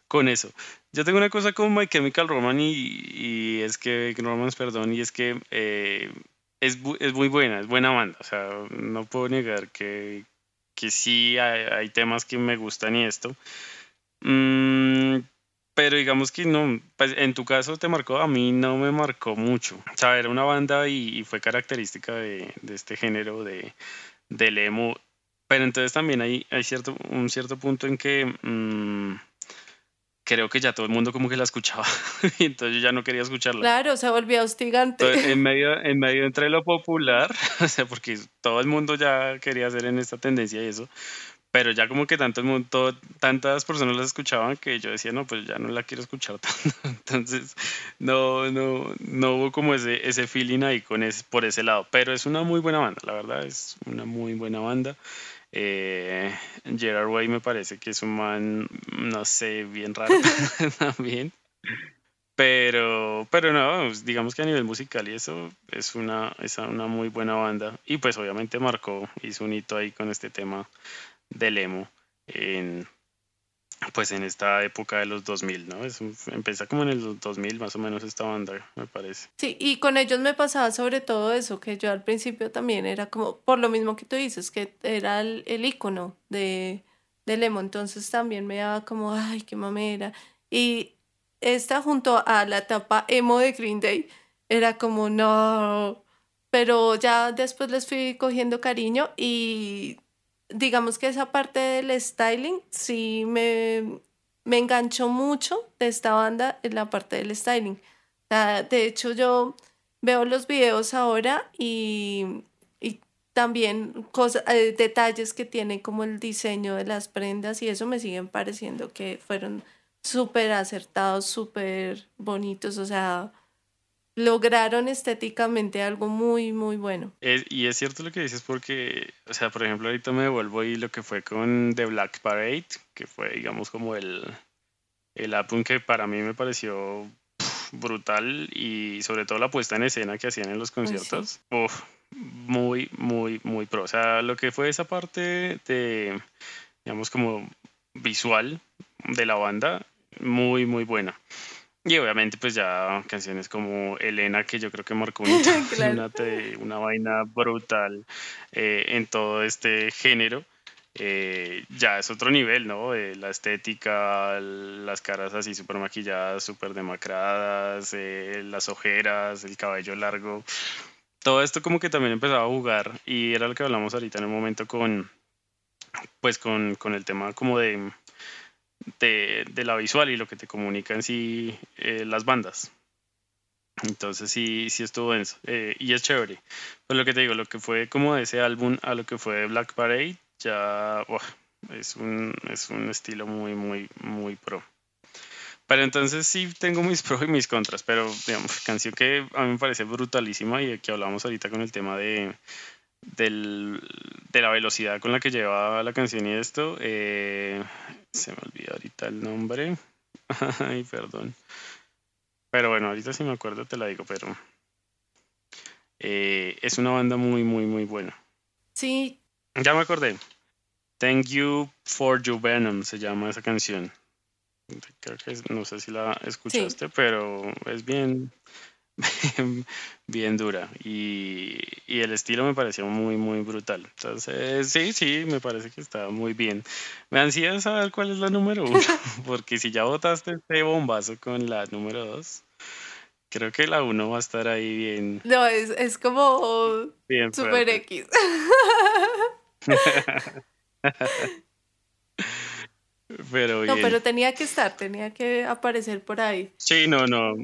con eso yo tengo una cosa con My Chemical Romance y, es que Romance perdón y es que eh, es, es muy buena es buena banda o sea no puedo negar que que sí hay, hay temas que me gustan y esto Mm, pero digamos que no, pues en tu caso te marcó, a mí no me marcó mucho. O sea, era una banda y, fue característica de, de, este género de, del emo. Pero entonces también hay, hay cierto, un cierto punto en que mm, creo que ya todo el mundo como que la escuchaba y entonces yo ya no quería escucharla. Claro, se volvió hostigante. en medio, en medio entre lo popular, o sea, porque todo el mundo ya quería hacer en esta tendencia y eso, pero ya como que tanto el mundo, tantas personas las escuchaban que yo decía, no, pues ya no la quiero escuchar tanto. Entonces, no, no, no hubo como ese, ese feeling ahí con ese, por ese lado. Pero es una muy buena banda, la verdad, es una muy buena banda. Eh, Gerard Way me parece que es un man, no sé, bien raro también. Pero, pero no, pues, digamos que a nivel musical y eso es una, es una muy buena banda. Y pues obviamente marcó, hizo un hito ahí con este tema del emo en, pues en esta época de los 2000, ¿no? Es, empieza como en el 2000 más o menos esta banda, me parece. Sí, y con ellos me pasaba sobre todo eso, que yo al principio también era como, por lo mismo que tú dices, que era el, el icono de, de emo, entonces también me daba como, ay, qué mamera. Y esta junto a la etapa emo de Green Day era como, no, pero ya después les fui cogiendo cariño y digamos que esa parte del styling sí me, me enganchó mucho de esta banda en la parte del styling. de hecho, yo veo los videos ahora y, y también cosas, eh, detalles que tienen como el diseño de las prendas y eso me siguen pareciendo que fueron súper acertados, súper bonitos, o sea, lograron estéticamente algo muy, muy bueno. y es cierto lo que dices porque, o sea, por ejemplo, ahorita me devuelvo y lo que fue con The Black Parade, que fue, digamos, como el, el álbum que para mí me pareció brutal y sobre todo la puesta en escena que hacían en los conciertos. muy, muy, muy pro. O sea, lo que fue esa parte de, digamos, como visual de la banda, muy, muy buena. Y obviamente pues ya canciones como Elena, que yo creo que marcó una, una, vaina brutal eh, en todo este género. Eh, ya es otro nivel, ¿no? la estética, las caras así súper maquilladas, súper demacradas, eh, las ojeras, el cabello largo. Todo esto como que también empezaba a jugar y era lo que hablamos ahorita en el momento con, pues con, con el tema como de de, de, la visual y lo que te comunican sí eh, las bandas. Entonces sí, sí estuvo denso. Eh, y es chévere. Pues lo que te digo, lo que fue como de ese álbum a lo que fue Black Parade, ya es, un, es un estilo muy, muy, muy pro. Pero entonces sí tengo mis pros y mis contras, pero digamos, canción que a mí me parece brutalísima y que hablamos ahorita con el tema de, del, de la velocidad con la que lleva la canción y esto. Eh, se me olvidó ahorita el nombre. Ay, perdón. Pero bueno, ahorita si me acuerdo te la digo, pero eh, es una banda muy, muy, muy buena. Sí. Ya me acordé. Thank You for Your Venom se llama esa canción. Creo que no sé si la escuchaste, pero es bien, bien dura. Y, el estilo me pareció muy muy brutal. Entonces sí sí me parece que está muy bien. Me ansía saber cuál es la número uno porque si ya votaste este bombazo con la número dos creo que la uno va a estar ahí bien. No es, es como super X. Pero no pero tenía que estar tenía que aparecer por ahí. Sí no no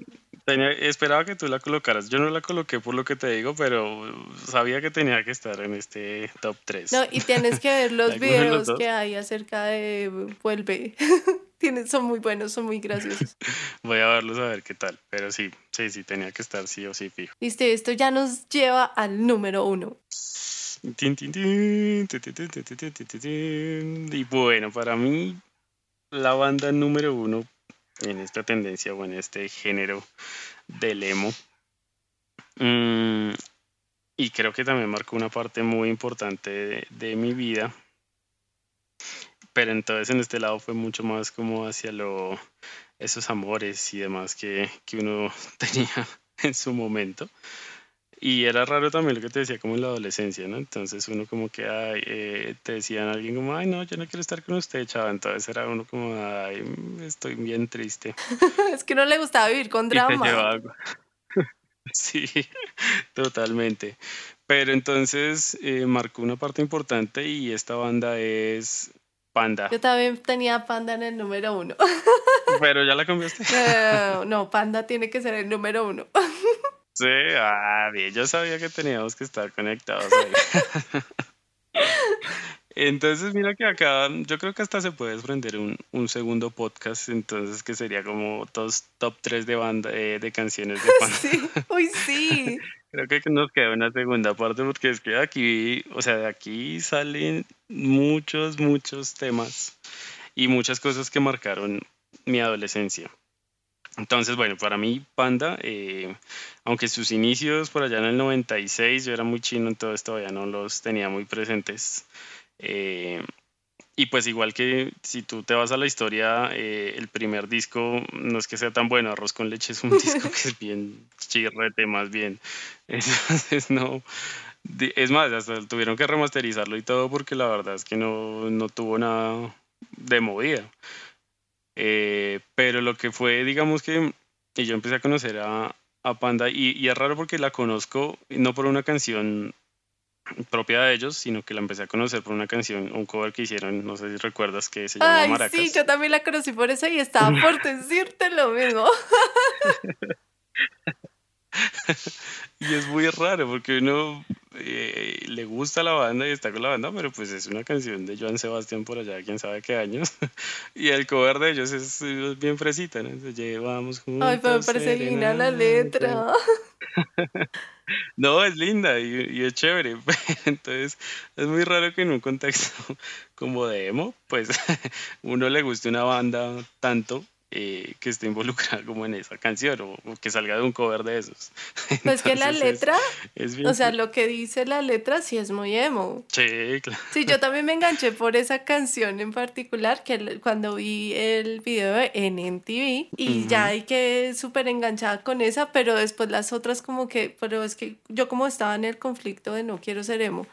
esperaba que tú la colocaras. Yo no la coloqué por lo que te digo, pero sabía que tenía que estar en este top 3. No, y tienes que ver los videos que hay acerca de Vuelve. son muy buenos, son muy graciosos. Voy a verlos a ver qué tal, pero sí, sí, sí, tenía que estar sí o sí fijo. Listo, esto ya nos lleva al número uno. Y bueno, para mí, la banda número uno en esta tendencia o en este género del emo. Mm, y creo que también marcó una parte muy importante de, mi vida. Pero entonces en este lado fue mucho más como hacia lo, esos amores y demás que, que uno tenía en su momento. Y era raro también lo que te decía como en la adolescencia, ¿no? Entonces uno como que, ay, eh, te decían a alguien como, ay, no, yo no quiero estar con usted, chava. Entonces era uno como, ay, estoy bien triste. es que no le gustaba vivir con drama. sí, totalmente. Pero entonces eh, marcó una parte importante y esta banda es Panda. Yo también tenía Panda en el número uno. Pero ya la cambiaste. no, Panda tiene que ser el número uno. Sí, ah, bien, yo sabía que teníamos que estar conectados ahí. Entonces, mira que acá yo creo que hasta se puede desprender un, un segundo podcast, entonces que sería como dos top 3 de banda eh, de canciones de banda. Sí, uy, sí. creo que nos queda una segunda parte porque es que aquí, o sea, de aquí salen muchos, muchos temas y muchas cosas que marcaron mi adolescencia. Entonces, bueno, para mí Panda, eh, aunque sus inicios por allá en el 96, yo era muy chino, en todo esto todavía no los tenía muy presentes. Eh, y pues igual que si tú te vas a la historia, eh, el primer disco no es que sea tan bueno, Arroz con leche es un disco que es bien chirrete más bien. Entonces no, es más, hasta tuvieron que remasterizarlo y todo porque la verdad es que no, no tuvo nada de movida. Eh, pero lo que fue, digamos que, y yo empecé a conocer a, a Panda y, y, es raro porque la conozco no por una canción propia de ellos, sino que la empecé a conocer por una canción, un cover que hicieron, no sé si recuerdas, que se llama Ay, Maracas. Sí, yo también la conocí por eso y estaba por decirte lo mismo. y es muy raro porque uno eh, le gusta la banda y está con la banda, pero pues es una canción de Joan Sebastián por allá, quién sabe qué años. y el cover de ellos es, bien fresita, ¿no? Entonces, llevamos juntos. Ay, pero me parece linda la letra. no, es linda y, y, es chévere. Entonces, es muy raro que en un contexto como de emo, pues uno le guste una banda tanto eh, que esté involucrada como en esa canción o, que salga de un cover de esos. Pues que la letra, o sea, lo que dice la letra sí es muy emo. Sí, claro. Sí, yo también me enganché por esa canción en particular, que cuando vi el video en MTV y ya hay que súper enganchada con esa, pero después las otras como que, pero es que yo como estaba en el conflicto de no quiero ser emo,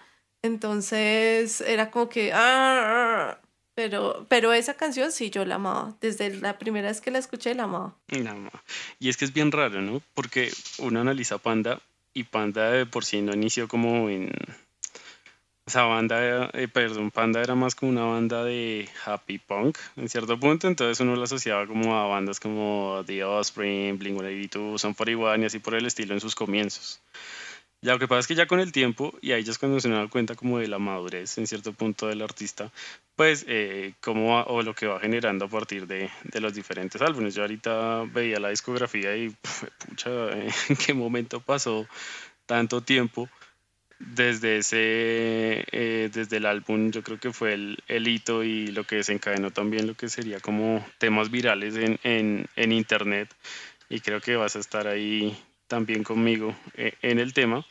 entonces era como que... Ah, pero, pero esa canción sí yo la amaba. Desde la primera vez que la escuché la amaba. Y es que es bien raro, ¿no? Porque uno analiza Panda y Panda por sí no inició como en... O sea, banda, eh, perdón, Panda era más como una banda de happy punk en cierto punto, entonces uno lo asociaba como a bandas como The Offspring, Blink-182, Son 41 y así por el estilo en sus comienzos. Ya lo que pasa es que ya con el tiempo, y ahí ya es cuando se da cuenta como de la madurez en cierto punto del artista, pues eh, cómo va, o lo que va generando a partir de, de, los diferentes álbumes. Yo ahorita veía la discografía y pucha, ¿en qué momento pasó tanto tiempo? Desde ese, eh, desde el álbum, yo creo que fue el, el, hito y lo que desencadenó también lo que sería como temas virales en, en, en internet. Y creo que vas a estar ahí también conmigo eh, en el tema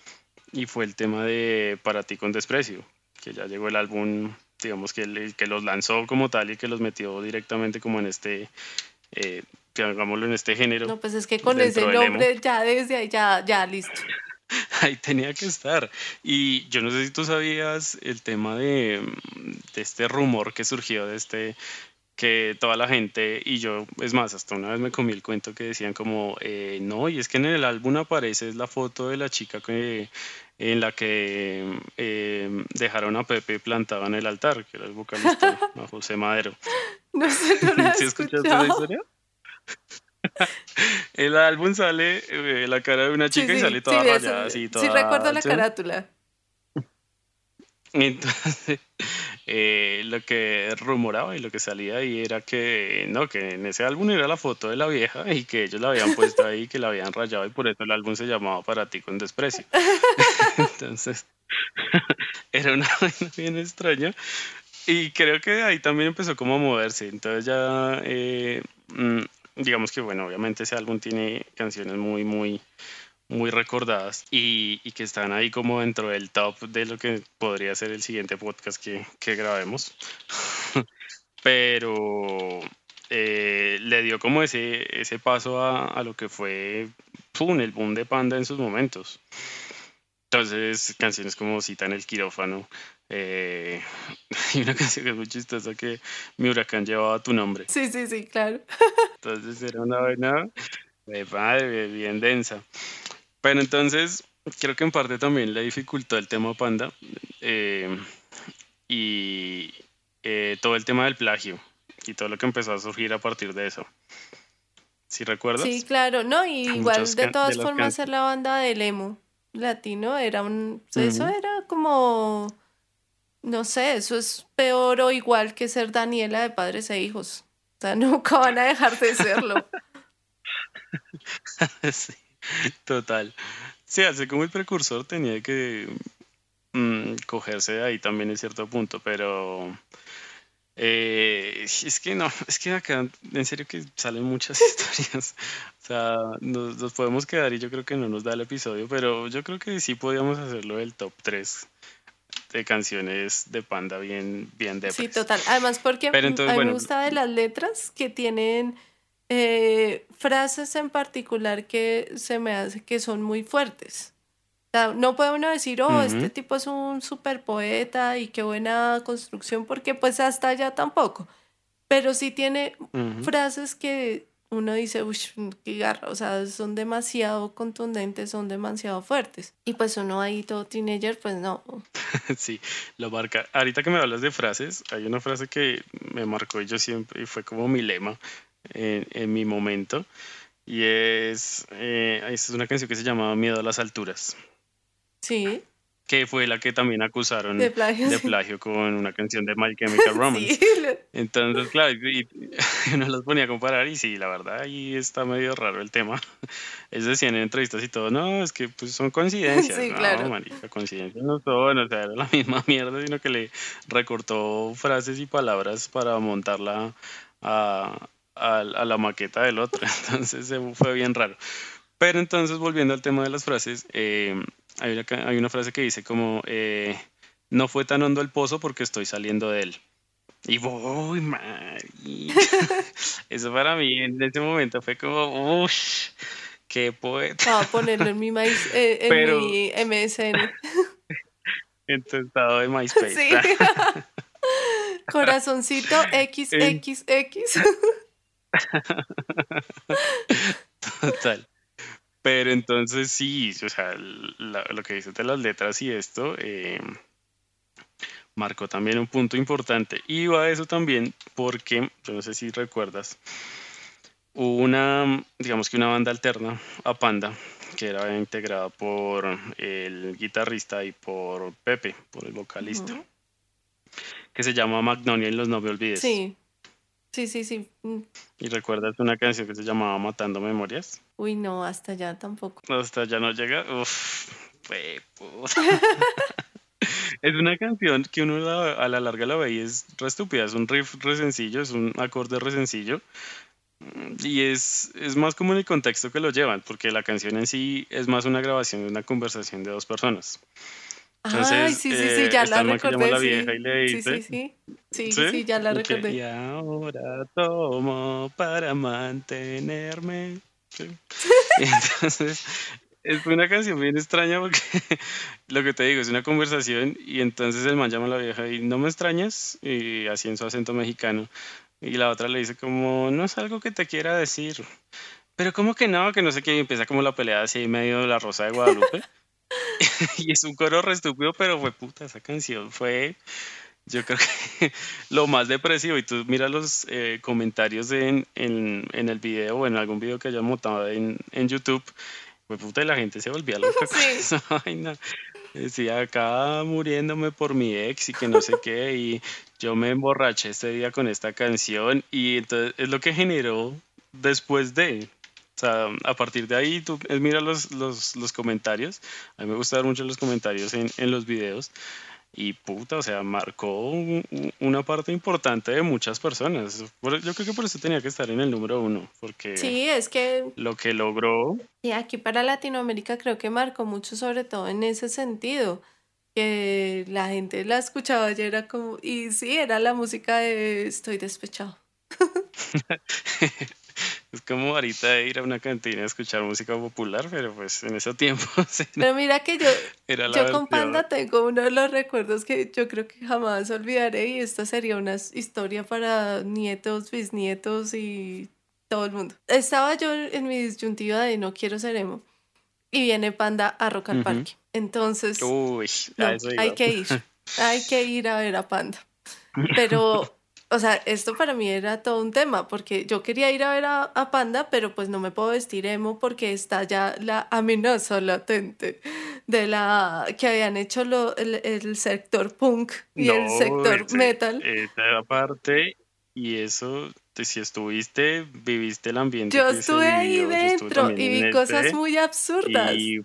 y fue el tema de Para ti con desprecio, que ya llegó el álbum, digamos que, que los lanzó como tal y que los metió directamente como en este, eh, hagámoslo en este género. No, pues es que con ese nombre ya desde ahí ya, ya listo. ahí tenía que estar. Y yo no sé si tú sabías el tema de, de este rumor que surgió de este que toda la gente, y yo, es más, hasta una vez me comí el cuento que decían como, eh, no, y es que en el álbum aparece la foto de la chica que, en la que eh, dejaron a Pepe plantado en el altar, que era el vocalista, a José Madero. No sé, no la ¿Sí escuchaste esa historia? el álbum sale eh, la cara de una chica y sale toda rayada, así, toda... Sí, recuerdo la carátula. Entonces, eh, lo que rumoraba y lo que salía ahí era que no, que en ese álbum era la foto de la vieja y que ellos la habían puesto ahí, que la habían rayado y por eso el álbum se llamaba Para ti con desprecio. Entonces, era una vaina bien extraña. Y creo que ahí también empezó como a moverse. Entonces ya, eh, mm, digamos que bueno, obviamente ese álbum tiene canciones muy, muy muy recordadas y, que están ahí como dentro del top de lo que podría ser el siguiente podcast que, que grabemos. Pero eh, le dio como ese, ese paso a, a lo que fue el boom de Panda en sus momentos. Entonces, canciones como Cita en el quirófano. Eh, hay una canción que es muy chistosa que Mi huracán llevaba tu nombre. Sí, sí, sí, claro. Entonces era una vaina de padre, bien densa. Pero entonces, creo que en parte también le dificultó el tema Panda eh, y eh, todo el tema del plagio y todo lo que empezó a surgir a partir de eso. ¿Sí recuerdas? Sí, claro, no, y igual de todas formas ser la banda del emo latino era un... Eso era como... No sé, eso es peor o igual que ser Daniela de padres e hijos. O sea, nunca van a dejar de serlo. sí. Total. Sí, así como el precursor tenía que mm, cogerse de ahí también en cierto punto, pero eh, es que no, es que acá en serio que salen muchas historias. O sea, nos, podemos quedar y yo creo que no nos da el episodio, pero yo creo que sí podíamos hacerlo del top 3. de canciones de Panda bien, bien Sí, total. Además, porque a mí me gusta de las letras que tienen eh, frases en particular que se me hace que son muy fuertes. no puede uno decir, oh, este tipo es un super poeta y qué buena construcción, porque pues hasta allá tampoco. Pero sí tiene frases que uno dice, uy, qué garra, o sea, son demasiado contundentes, son demasiado fuertes. Y pues uno ahí todo teenager, pues no. sí, lo marca. Ahorita que me hablas de frases, hay una frase que me marcó yo siempre y fue como mi lema en, mi momento. Y es, eh, es una canción que se llamaba Miedo a las alturas. Sí que fue la que también acusaron de plagio, con una canción de My Chemical Romance. Entonces, claro, y, uno los ponía a comparar y sí, la verdad ahí está medio raro el tema. Ellos decían en entrevistas y todo, no, es que pues son coincidencias. Sí, no, claro. coincidencias no son, o sea, era la misma mierda, sino que le recortó frases y palabras para montarla a, a, la maqueta del otro. Entonces fue bien raro. Pero entonces, volviendo al tema de las frases, eh, hay una, hay una frase que dice como, eh, no fue tan hondo el pozo porque estoy saliendo de él. Y voy, Eso para mí en ese momento fue como, uff, qué poeta. a ponerlo en mi, eh, en mi MSN. en tu estado de MySpace. Sí. Corazoncito XXX. Total. Pero entonces sí, o sea, lo que dices de las letras y esto eh, marcó también un punto importante. Y va a eso también porque, yo no sé si recuerdas, hubo una, digamos que una banda alterna a Panda, que era integrada por el guitarrista y por Pepe, por el vocalista, que se llama Magnolia y los no me olvides. Sí. Sí, sí, sí. Mm. ¿Y recuerdas una canción que se llamaba Matando Memorias? Uy, no, hasta allá tampoco. Hasta allá no llega. Uf, es una canción que uno a la larga la ve y es re estúpida. Es un riff re sencillo, es un acorde re sencillo. Y es, es más como en el contexto que lo llevan, porque la canción en sí es más una grabación de una conversación de dos personas. Entonces, Ay, sí, sí, sí, ya la recordé. La vieja y le dice, sí, sí, sí. Sí, sí, ya la recordé. Y ahora tomo para mantenerme. entonces, es una canción bien extraña porque lo que te digo es una conversación y entonces el man llama a la vieja y no me extrañas y así en su acento mexicano y la otra le dice como no es algo que te quiera decir pero como que no que no sé qué y empieza como la pelea así medio de la rosa de Guadalupe y es un coro re estúpido, pero fue puta, esa canción fue, yo creo que lo más depresivo. Y tú mira los eh, comentarios en, en, en, el video o en algún video que haya montado en, en YouTube, fue puta, y la gente se volvía loca con esa vaina. Decía acá muriéndome por mi ex y que no sé qué, y yo me emborraché este día con esta canción, y entonces es lo que generó después de, sea, a partir de ahí tú eh, mira los, los, los comentarios. A mí me gustan mucho los comentarios en, en los videos. Y puta, o sea, marcó una parte importante de muchas personas. Yo creo que por eso tenía que estar en el número uno, porque sí, es que lo que logró. Y aquí para Latinoamérica creo que marcó mucho, sobre todo en ese sentido, que la gente la escuchaba y era como, y sí, era la música de Estoy despechado. Es como ahorita ir a una cantina a escuchar música popular, pero pues en ese tiempo. Pero mira que yo, yo con Panda tengo uno de los recuerdos que yo creo que jamás olvidaré y esta sería una historia para nietos, bisnietos y todo el mundo. Estaba yo en mi disyuntiva de no quiero ser emo y viene Panda a Rock al Parque. Entonces, hay que ir, hay que ir a ver a Panda. Pero o sea, esto para mí era todo un tema, porque yo quería ir a ver a, Panda, pero pues no me puedo vestir emo porque está ya la amenaza latente de la que habían hecho lo, el, sector punk y el sector metal. Esa parte, y eso, si estuviste, viviste el ambiente. Yo estuve ahí dentro y vi cosas muy absurdas. Y,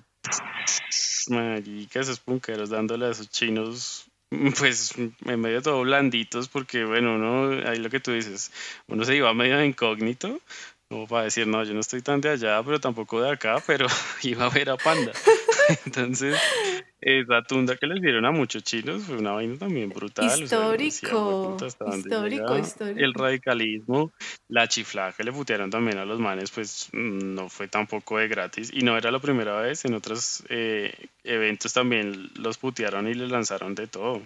maricas, esos punkeros dándole a esos chinos pues en medio de todo blanditos, porque bueno, uno, ahí lo que tú dices, uno se iba medio incógnito, como para decir, no, yo no estoy tan de allá, pero tampoco de acá, pero iba a ver a Panda. Entonces, esa tunda que les dieron a muchos chinos fue una vaina también brutal. Histórico, histórico, histórico. El radicalismo, la chiflada que le putearon también a los manes, pues mm, no fue tampoco de gratis. Y no era la primera vez, en otros eh, eventos también los putearon y les lanzaron de todo.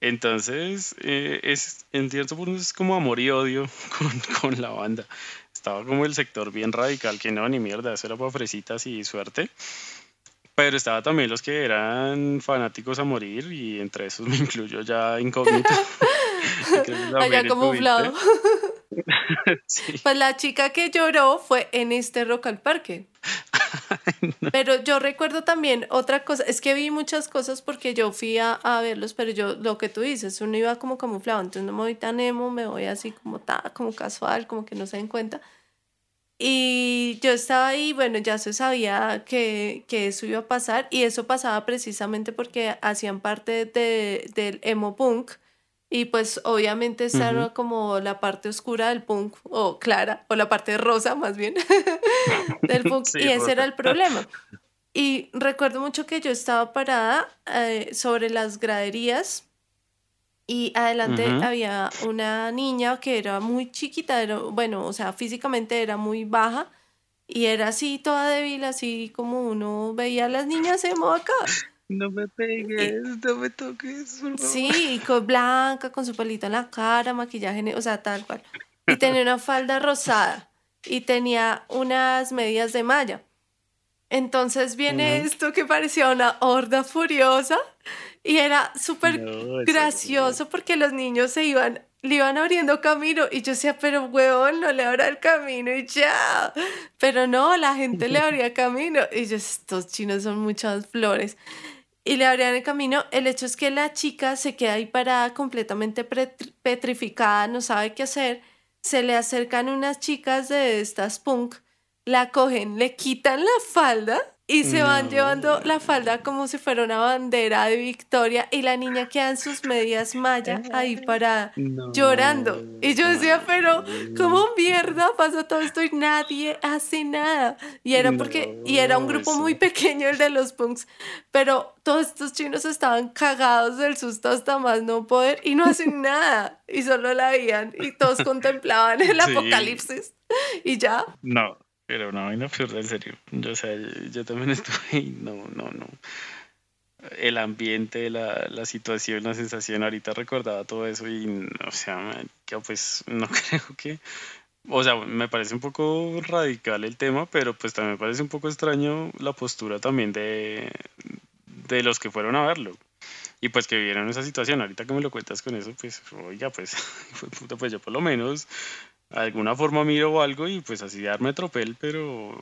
Entonces, eh, es, en cierto punto es como amor y odio con, con la banda. Estaba como el sector bien radical, que no, ni mierda, eso era para fresitas y suerte. Pero estaba también los que eran fanáticos a morir y entre esos me incluyo ya incógnito. Allá camuflado. Pues la chica que lloró fue en este Rock al Parque. Pero yo recuerdo también otra cosa, es que vi muchas cosas porque yo fui a, verlos, pero yo, lo que tú dices, uno iba como camuflado, entonces no me voy tan emo, me voy así como, ta, como casual, como que no se den cuenta. Y yo estaba ahí, bueno, ya se sabía que, que, eso iba a pasar y eso pasaba precisamente porque hacían parte de, del emo punk y pues obviamente esa era como la parte oscura del punk o clara o la parte rosa más bien del punk y ese era el problema. Y recuerdo mucho que yo estaba parada eh, sobre las graderías y adelante había una niña que era muy chiquita, era, bueno, o sea, físicamente era muy baja y era así toda débil, así como uno veía a las niñas emo acá. No me pegues, no me toques. Sí, con blanca, con su pelito en la cara, maquillaje, o sea, tal cual. Y tenía una falda rosada y tenía unas medias de malla. Entonces viene esto que parecía una horda furiosa y era súper gracioso porque los niños se iban, le iban abriendo camino y yo decía, pero huevón, no le abra el camino y ya. Pero no, la gente le abría camino y yo, estos chinos son muchas flores. Y le abrían el camino. El hecho es que la chica se queda ahí parada completamente petrificada, no sabe qué hacer. Se le acercan unas chicas de estas punk la cogen, le quitan la falda y se van llevando la falda como si fuera una bandera de victoria y la niña queda en sus medias malla ahí para llorando. Y yo decía, pero ¿cómo mierda pasa todo esto y nadie hace nada? Y era porque, y era un grupo muy pequeño el de los punks, pero todos estos chinos estaban cagados del susto hasta más no poder y no hacen nada. Y solo la veían y todos contemplaban el apocalipsis. Y ya. No, pero una vaina absurda, en serio. Yo, o sea, yo también estuve ahí, no, no, no. El ambiente, la, la situación, la sensación, ahorita recordaba todo eso y, o sea, que pues no creo que... O sea, me parece un poco radical el tema, pero pues también me parece un poco extraño la postura también de, de los que fueron a verlo. Y pues que vivieron esa situación. Ahorita que me lo cuentas con eso, pues, oiga, pues, pues yo por lo menos alguna forma miro o algo y pues así darme tropel, pero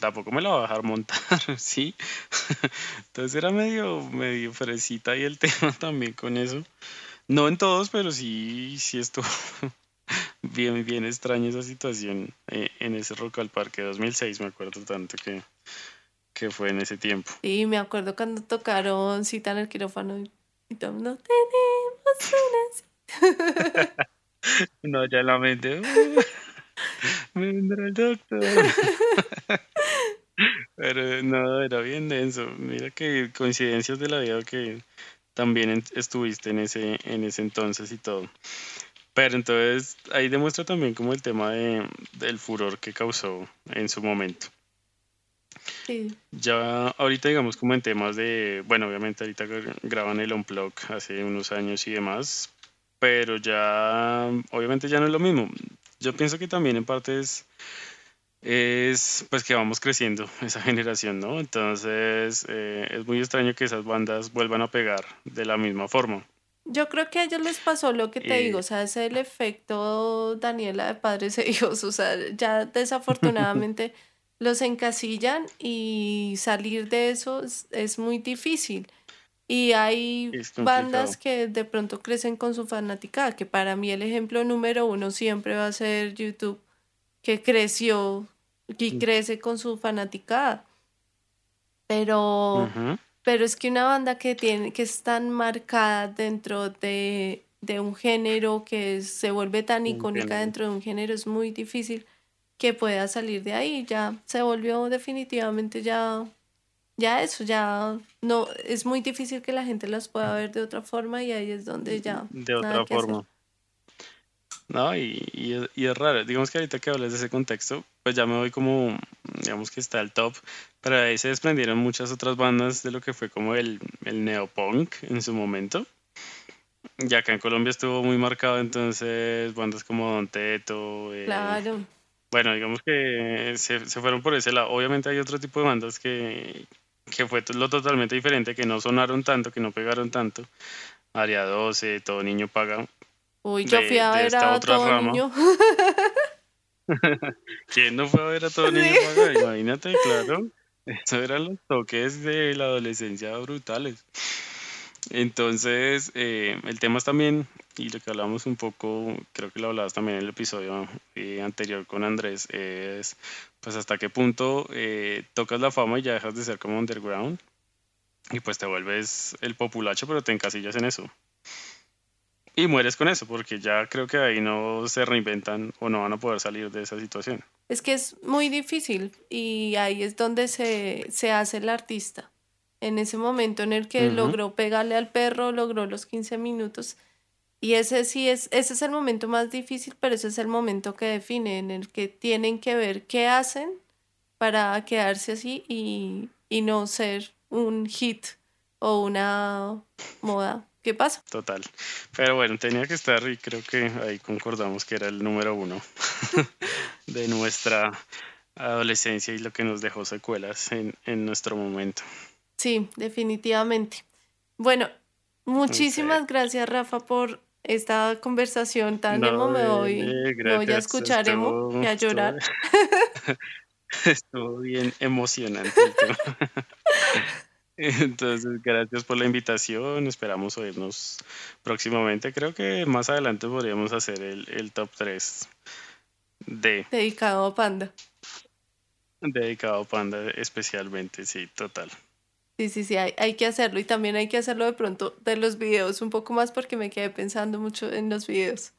tampoco me la va a dejar montar, ¿sí? Entonces era medio, medio fresita y el tema también con eso. No en todos, pero sí, sí estuvo bien, bien extraña esa situación eh, en ese Rock al Parque 2006, me acuerdo tanto que, que fue en ese tiempo. Sí, me acuerdo cuando tocaron Cita en el quirófano y todo no tenemos una No, ya la mente. Me vendrá el doctor. Pero no, era bien denso. Mira que coincidencias de la vida que también estuviste en ese, en ese entonces y todo. Pero entonces ahí demuestra también como el tema de, del furor que causó en su momento. Sí. Ya ahorita digamos como en temas de, bueno, obviamente ahorita graban el Unplug hace unos años y demás, pero ya obviamente ya no es lo mismo. Yo pienso que también en parte es, es pues que vamos creciendo esa generación, ¿no? Entonces eh, es muy extraño que esas bandas vuelvan a pegar de la misma forma. Yo creo que a ellos les pasó lo que te digo, o sea, es el efecto Daniela de padres e hijos, o sea, ya desafortunadamente los encasillan y salir de eso es muy difícil. Y hay bandas que de pronto crecen con su fanaticada, que para mí el ejemplo número uno siempre va a ser YouTube, que creció y crece con su fanaticada. Pero, pero es que una banda que tiene, que es tan marcada dentro de, de un género, que se vuelve tan icónica dentro de un género, es muy difícil que pueda salir de ahí. Ya se volvió definitivamente ya ya eso, ya no, es muy difícil que la gente las pueda ver de otra forma y ahí es donde ya... De otra forma. No, y, y, es, raro. Digamos que ahorita que hablas de ese contexto, pues ya me voy como, digamos que está el top, pero ahí se desprendieron muchas otras bandas de lo que fue como el, el neopunk en su momento. Y acá en Colombia estuvo muy marcado, entonces bandas como Don Teto. Eh, claro. Bueno, digamos que se, se, fueron por ese lado. Obviamente hay otro tipo de bandas que, que fue lo totalmente diferente, que no sonaron tanto, que no pegaron tanto. Área 12, Todo Niño Paga. Uy, yo fui a ver a Todo Niño. ¿Quién no fue a ver a Todo Niño Paga? Imagínate, claro. Eso eran los toques de la adolescencia brutales. Entonces, eh, el tema es también, y lo que hablamos un poco, creo que lo hablabas también en el episodio eh, anterior con Andrés, es pues hasta qué punto eh, tocas la fama y ya dejas de ser como underground y pues te vuelves el populacho, pero te encasillas en eso. Y mueres con eso, porque ya creo que ahí no se reinventan o no van a poder salir de esa situación. Es que es muy difícil y ahí es donde se, se hace el artista en ese momento en el que logró pegarle al perro, logró los 15 minutos. Y ese sí es, ese es el momento más difícil, pero ese es el momento que define, en el que tienen que ver qué hacen para quedarse así y, y no ser un hit o una moda. ¿Qué pasa? Total. Pero bueno, tenía que estar y creo que ahí concordamos que era el número uno de nuestra adolescencia y lo que nos dejó secuelas en, en nuestro momento. Sí, definitivamente. Bueno, muchísimas gracias Rafa por esta conversación tan emo. Me voy, voy a escuchar emo y a llorar. Estuvo, bien emocionante. Entonces, gracias por la invitación. Esperamos oírnos próximamente. Creo que más adelante podríamos hacer el, el top 3 de... Dedicado a Panda. Dedicado a Panda especialmente, sí, total. Sí, sí, sí, hay, hay, que hacerlo y también hay que hacerlo de pronto de los videos un poco más porque me quedé pensando mucho en los videos.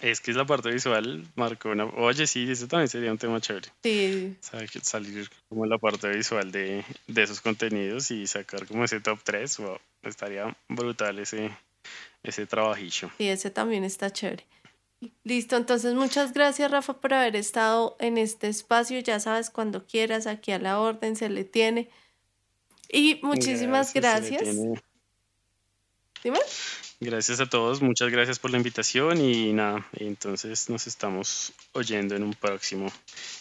Es que es la parte visual, marcó una... Oye, sí, eso también sería un tema chévere. Sí. Salir como la parte visual de, de esos contenidos y sacar como ese top 3, wow, estaría brutal ese, ese trabajillo. Sí, ese también está chévere. Listo, entonces muchas gracias Rafa por haber estado en este espacio. Ya sabes, cuando quieras, aquí a la orden se le tiene. Y muchísimas gracias. Dime. Gracias a todos, muchas gracias por la invitación y nada, entonces nos estamos oyendo en un próximo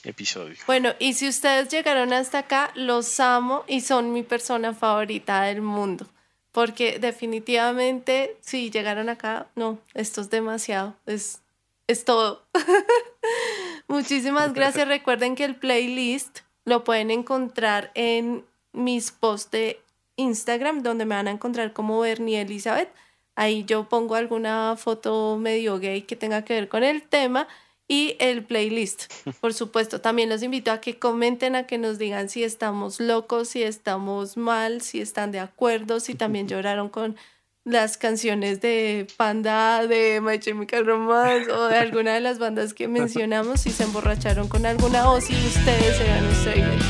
episodio. Bueno, y si ustedes llegaron hasta acá, los amo y son mi persona favorita del mundo, porque definitivamente si llegaron acá, no, esto es demasiado, es es todo. Muchísimas gracias. Recuerden que el playlist lo pueden encontrar en mis posts de Instagram, donde me van a encontrar como Bernie Elizabeth. Ahí yo pongo alguna foto medio gay que tenga que ver con el tema y el playlist. Por supuesto, también los invito a que comenten, a que nos digan si estamos locos, si estamos mal, si están de acuerdo, si también lloraron con las canciones de Panda, de My Chemical Romance o de alguna de las bandas que mencionamos, si se emborracharon con alguna o si ustedes eran ustedes.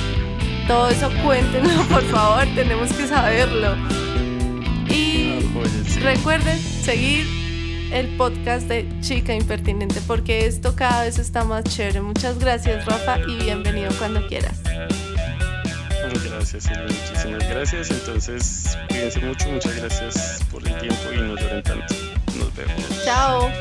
Todo eso cuéntenlo, por favor, tenemos que saberlo. Y recuerden seguir el podcast de Chica Impertinente porque esto cada vez está más chévere. Muchas gracias, Rafa, y bienvenido cuando quieras. Gracias, muchísimas gracias. Entonces, cuídense mucho, muchas gracias por el tiempo y no lloren tanto. Nos vemos. Chao.